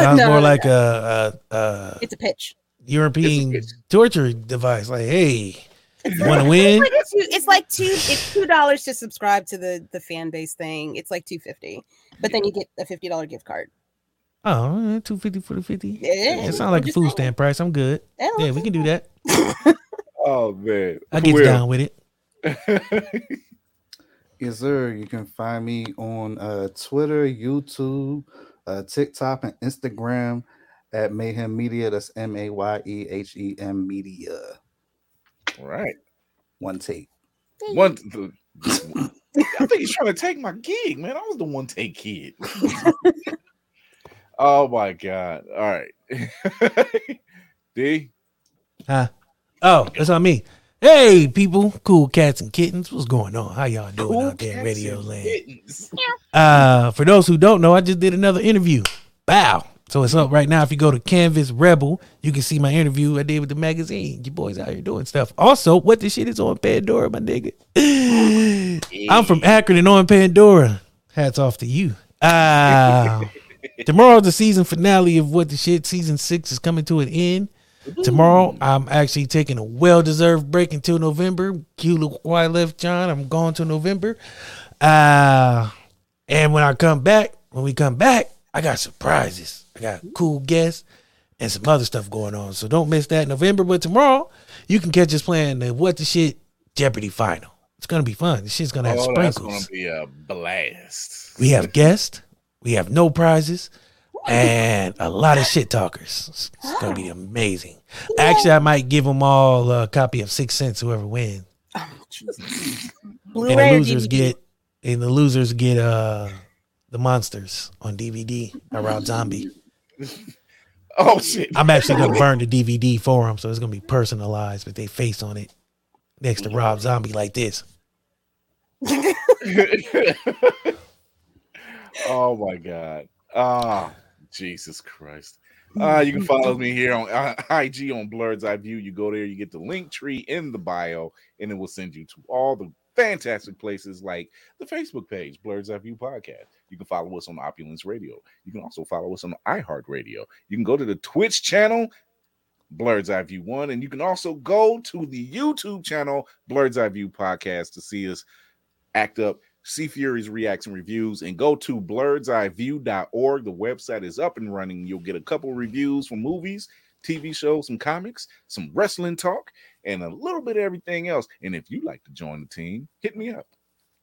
Sounds no, more no, like no. a, a, a it's a pitch. European It's a- torture device. Like, hey, It's want to win? It's like two, it's like two. It's two dollars to subscribe to the the fan base thing. It's like two fifty, but then you get a fifty dollar gift card. Oh, two fifty for the fifty. Yeah, It sounds like a food saying. stand price. I'm good. Yeah, Yeah, we can do that. (laughs) Oh man, I get Will. down with it. (laughs) Yes, sir. You can find me on uh, Twitter, YouTube, uh, TikTok, and Instagram at Mayhem Media. That's M A Y E H E M Media. All right. One take. One. The, I think he's trying to take my gig, man. I was the one take kid. (laughs) oh my god! All right, (laughs) D. Huh? Oh, that's on me. Hey, people, cool cats and kittens. What's going on? How y'all doing Cool out there in radio land? kittens. Uh, for those who don't know, I just did another interview. Bow. So it's up right now. If you go to Canvas Rebel, you can see my interview I did with the magazine. You boys out here doing stuff. Also, what the shit is on Pandora, my nigga. (laughs) I'm from Akron and on Pandora. Hats off to you. Uh (laughs) tomorrow's the season finale of what the shit. Season six is coming to an end. Tomorrow, I'm actually taking a well-deserved break until November. Cue look why I left John. I'm going to November. Uh and when I come back, when we come back, I got surprises. I got cool guests and some other stuff going on. So don't miss that in November. But tomorrow, you can catch us playing the What the Shit Jeopardy final. It's gonna be fun. This shit's gonna have Oh, that's sprinkles. gonna be a blast. We have guests. We have no prizes. And a lot of shit talkers. It's, it's gonna be amazing. Actually, I might give them all a copy of Six Cents. Whoever wins, and the losers DVD? get and the losers get uh the Munsters on DVD Rob zombie. (laughs) Oh shit! I'm actually gonna burn the DVD for him, so it's gonna be personalized with their face on it next to Rob Zombie like this. (laughs) oh my god. Ah, Jesus Christ. Uh, you can follow me here on uh, IG on Blurred's Eye View. You go there, you get the link tree in the bio, and it will send you to all the fantastic places like the Facebook page, Blurred's Eye View Podcast. You can follow us on Opulence Radio. You can also follow us on iHeartRadio. You can go to the Twitch channel, Blurred's Eye View One, and you can also go to the YouTube channel, Blurred's Eye View Podcast, to see us act up see Fury's reacts and reviews, and go to blurred'seyeview.org. The website is up and running. You'll get a couple reviews from movies, TV shows, some comics, some wrestling talk, and a little bit of everything else. And if you'd like to join the team, hit me up.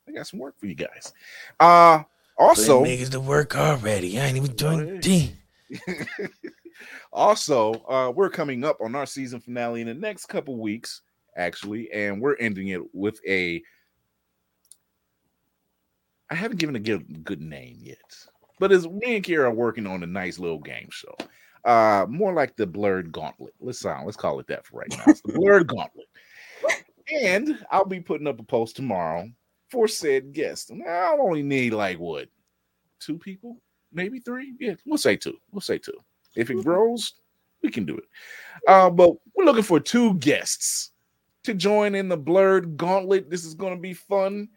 I got some work for you guys. Uh also niggas to work already. I ain't even doing (laughs) team. also, uh, we're coming up on our season finale in the next couple weeks, actually, and we're ending it with a I haven't given a good, good name yet, but as me and Kira are working on a nice little game show, uh, more like the Blurred Gauntlet. Let's uh, let's call it that for right now. It's the (laughs) Blurred Gauntlet, and I'll be putting up a post tomorrow for said guest. And I'll only need like what two people, maybe three. Yeah, we'll say two. We'll say two. If it grows, we can do it. Uh, but we're looking for two guests to join in the Blurred Gauntlet. This is going to be fun.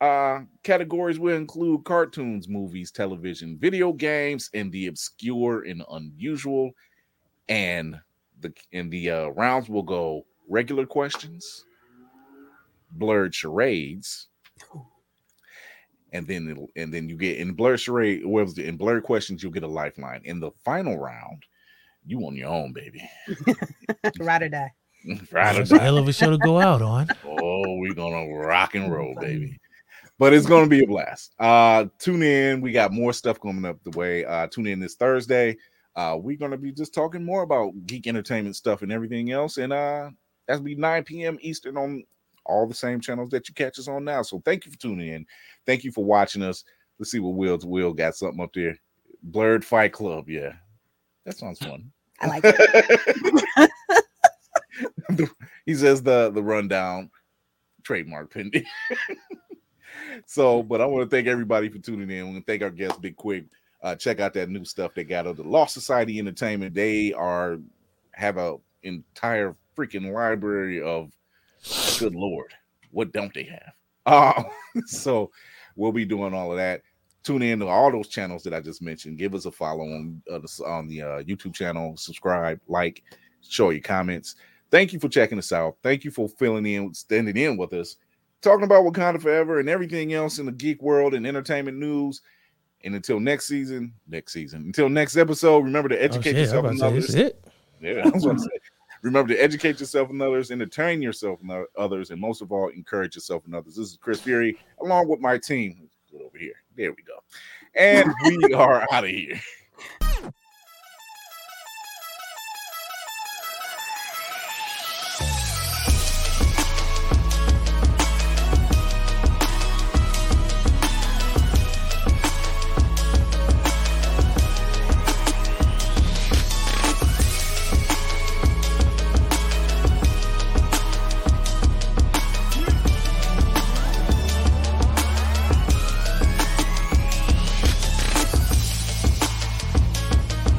Uh, categories will include cartoons, movies, television, video games, and the obscure and unusual. And the in the uh, rounds will go regular questions, blurred charades, and then it'll and then you get in blurred charade. Well, in blurred questions, you'll get a lifeline. In the final round, you on your own, baby. (laughs) Ride or die. (laughs) Ride or That's a die. hell of a show to go out on. Oh, we're gonna rock and roll, baby. But it's gonna be a blast. Uh tune in. We got more stuff coming up the way. Uh tune in this Thursday. Uh we're gonna be just talking more about geek entertainment stuff and everything else. And uh that'll be 9 p.m. Eastern on all the same channels that you catch us on now. So thank you for tuning in. Thank you for watching us. Let's see what Will's Will got something up there. Blurred Fight Club, yeah. That sounds fun. I like it. (laughs) he says the the rundown trademark pending. (laughs) so, but I want to thank everybody for tuning in. We want to thank our guests, Big Quick. Uh, check out that new stuff they got of the Lost Society Entertainment. They are have a entire freaking library of good lord, what don't they have? Uh, (laughs) so we'll be doing all of that. Tune in to all those channels that I just mentioned. Give us a follow on uh, the, on the uh, YouTube channel. Subscribe, like, show your comments. Thank you for checking us out. Thank you for filling in, standing in with us, talking about Wakanda Forever and everything else in the geek world and entertainment news. And until next season, next season, until next episode, remember to educate Oh, shit, yourself I'm and about to say, others. this is it. Yeah, I was going to say. Remember to educate yourself and others, entertain yourself and others, and most of all, encourage yourself and others. This is Chris Fury, along with my team. Over here. There we go. And we are out of here.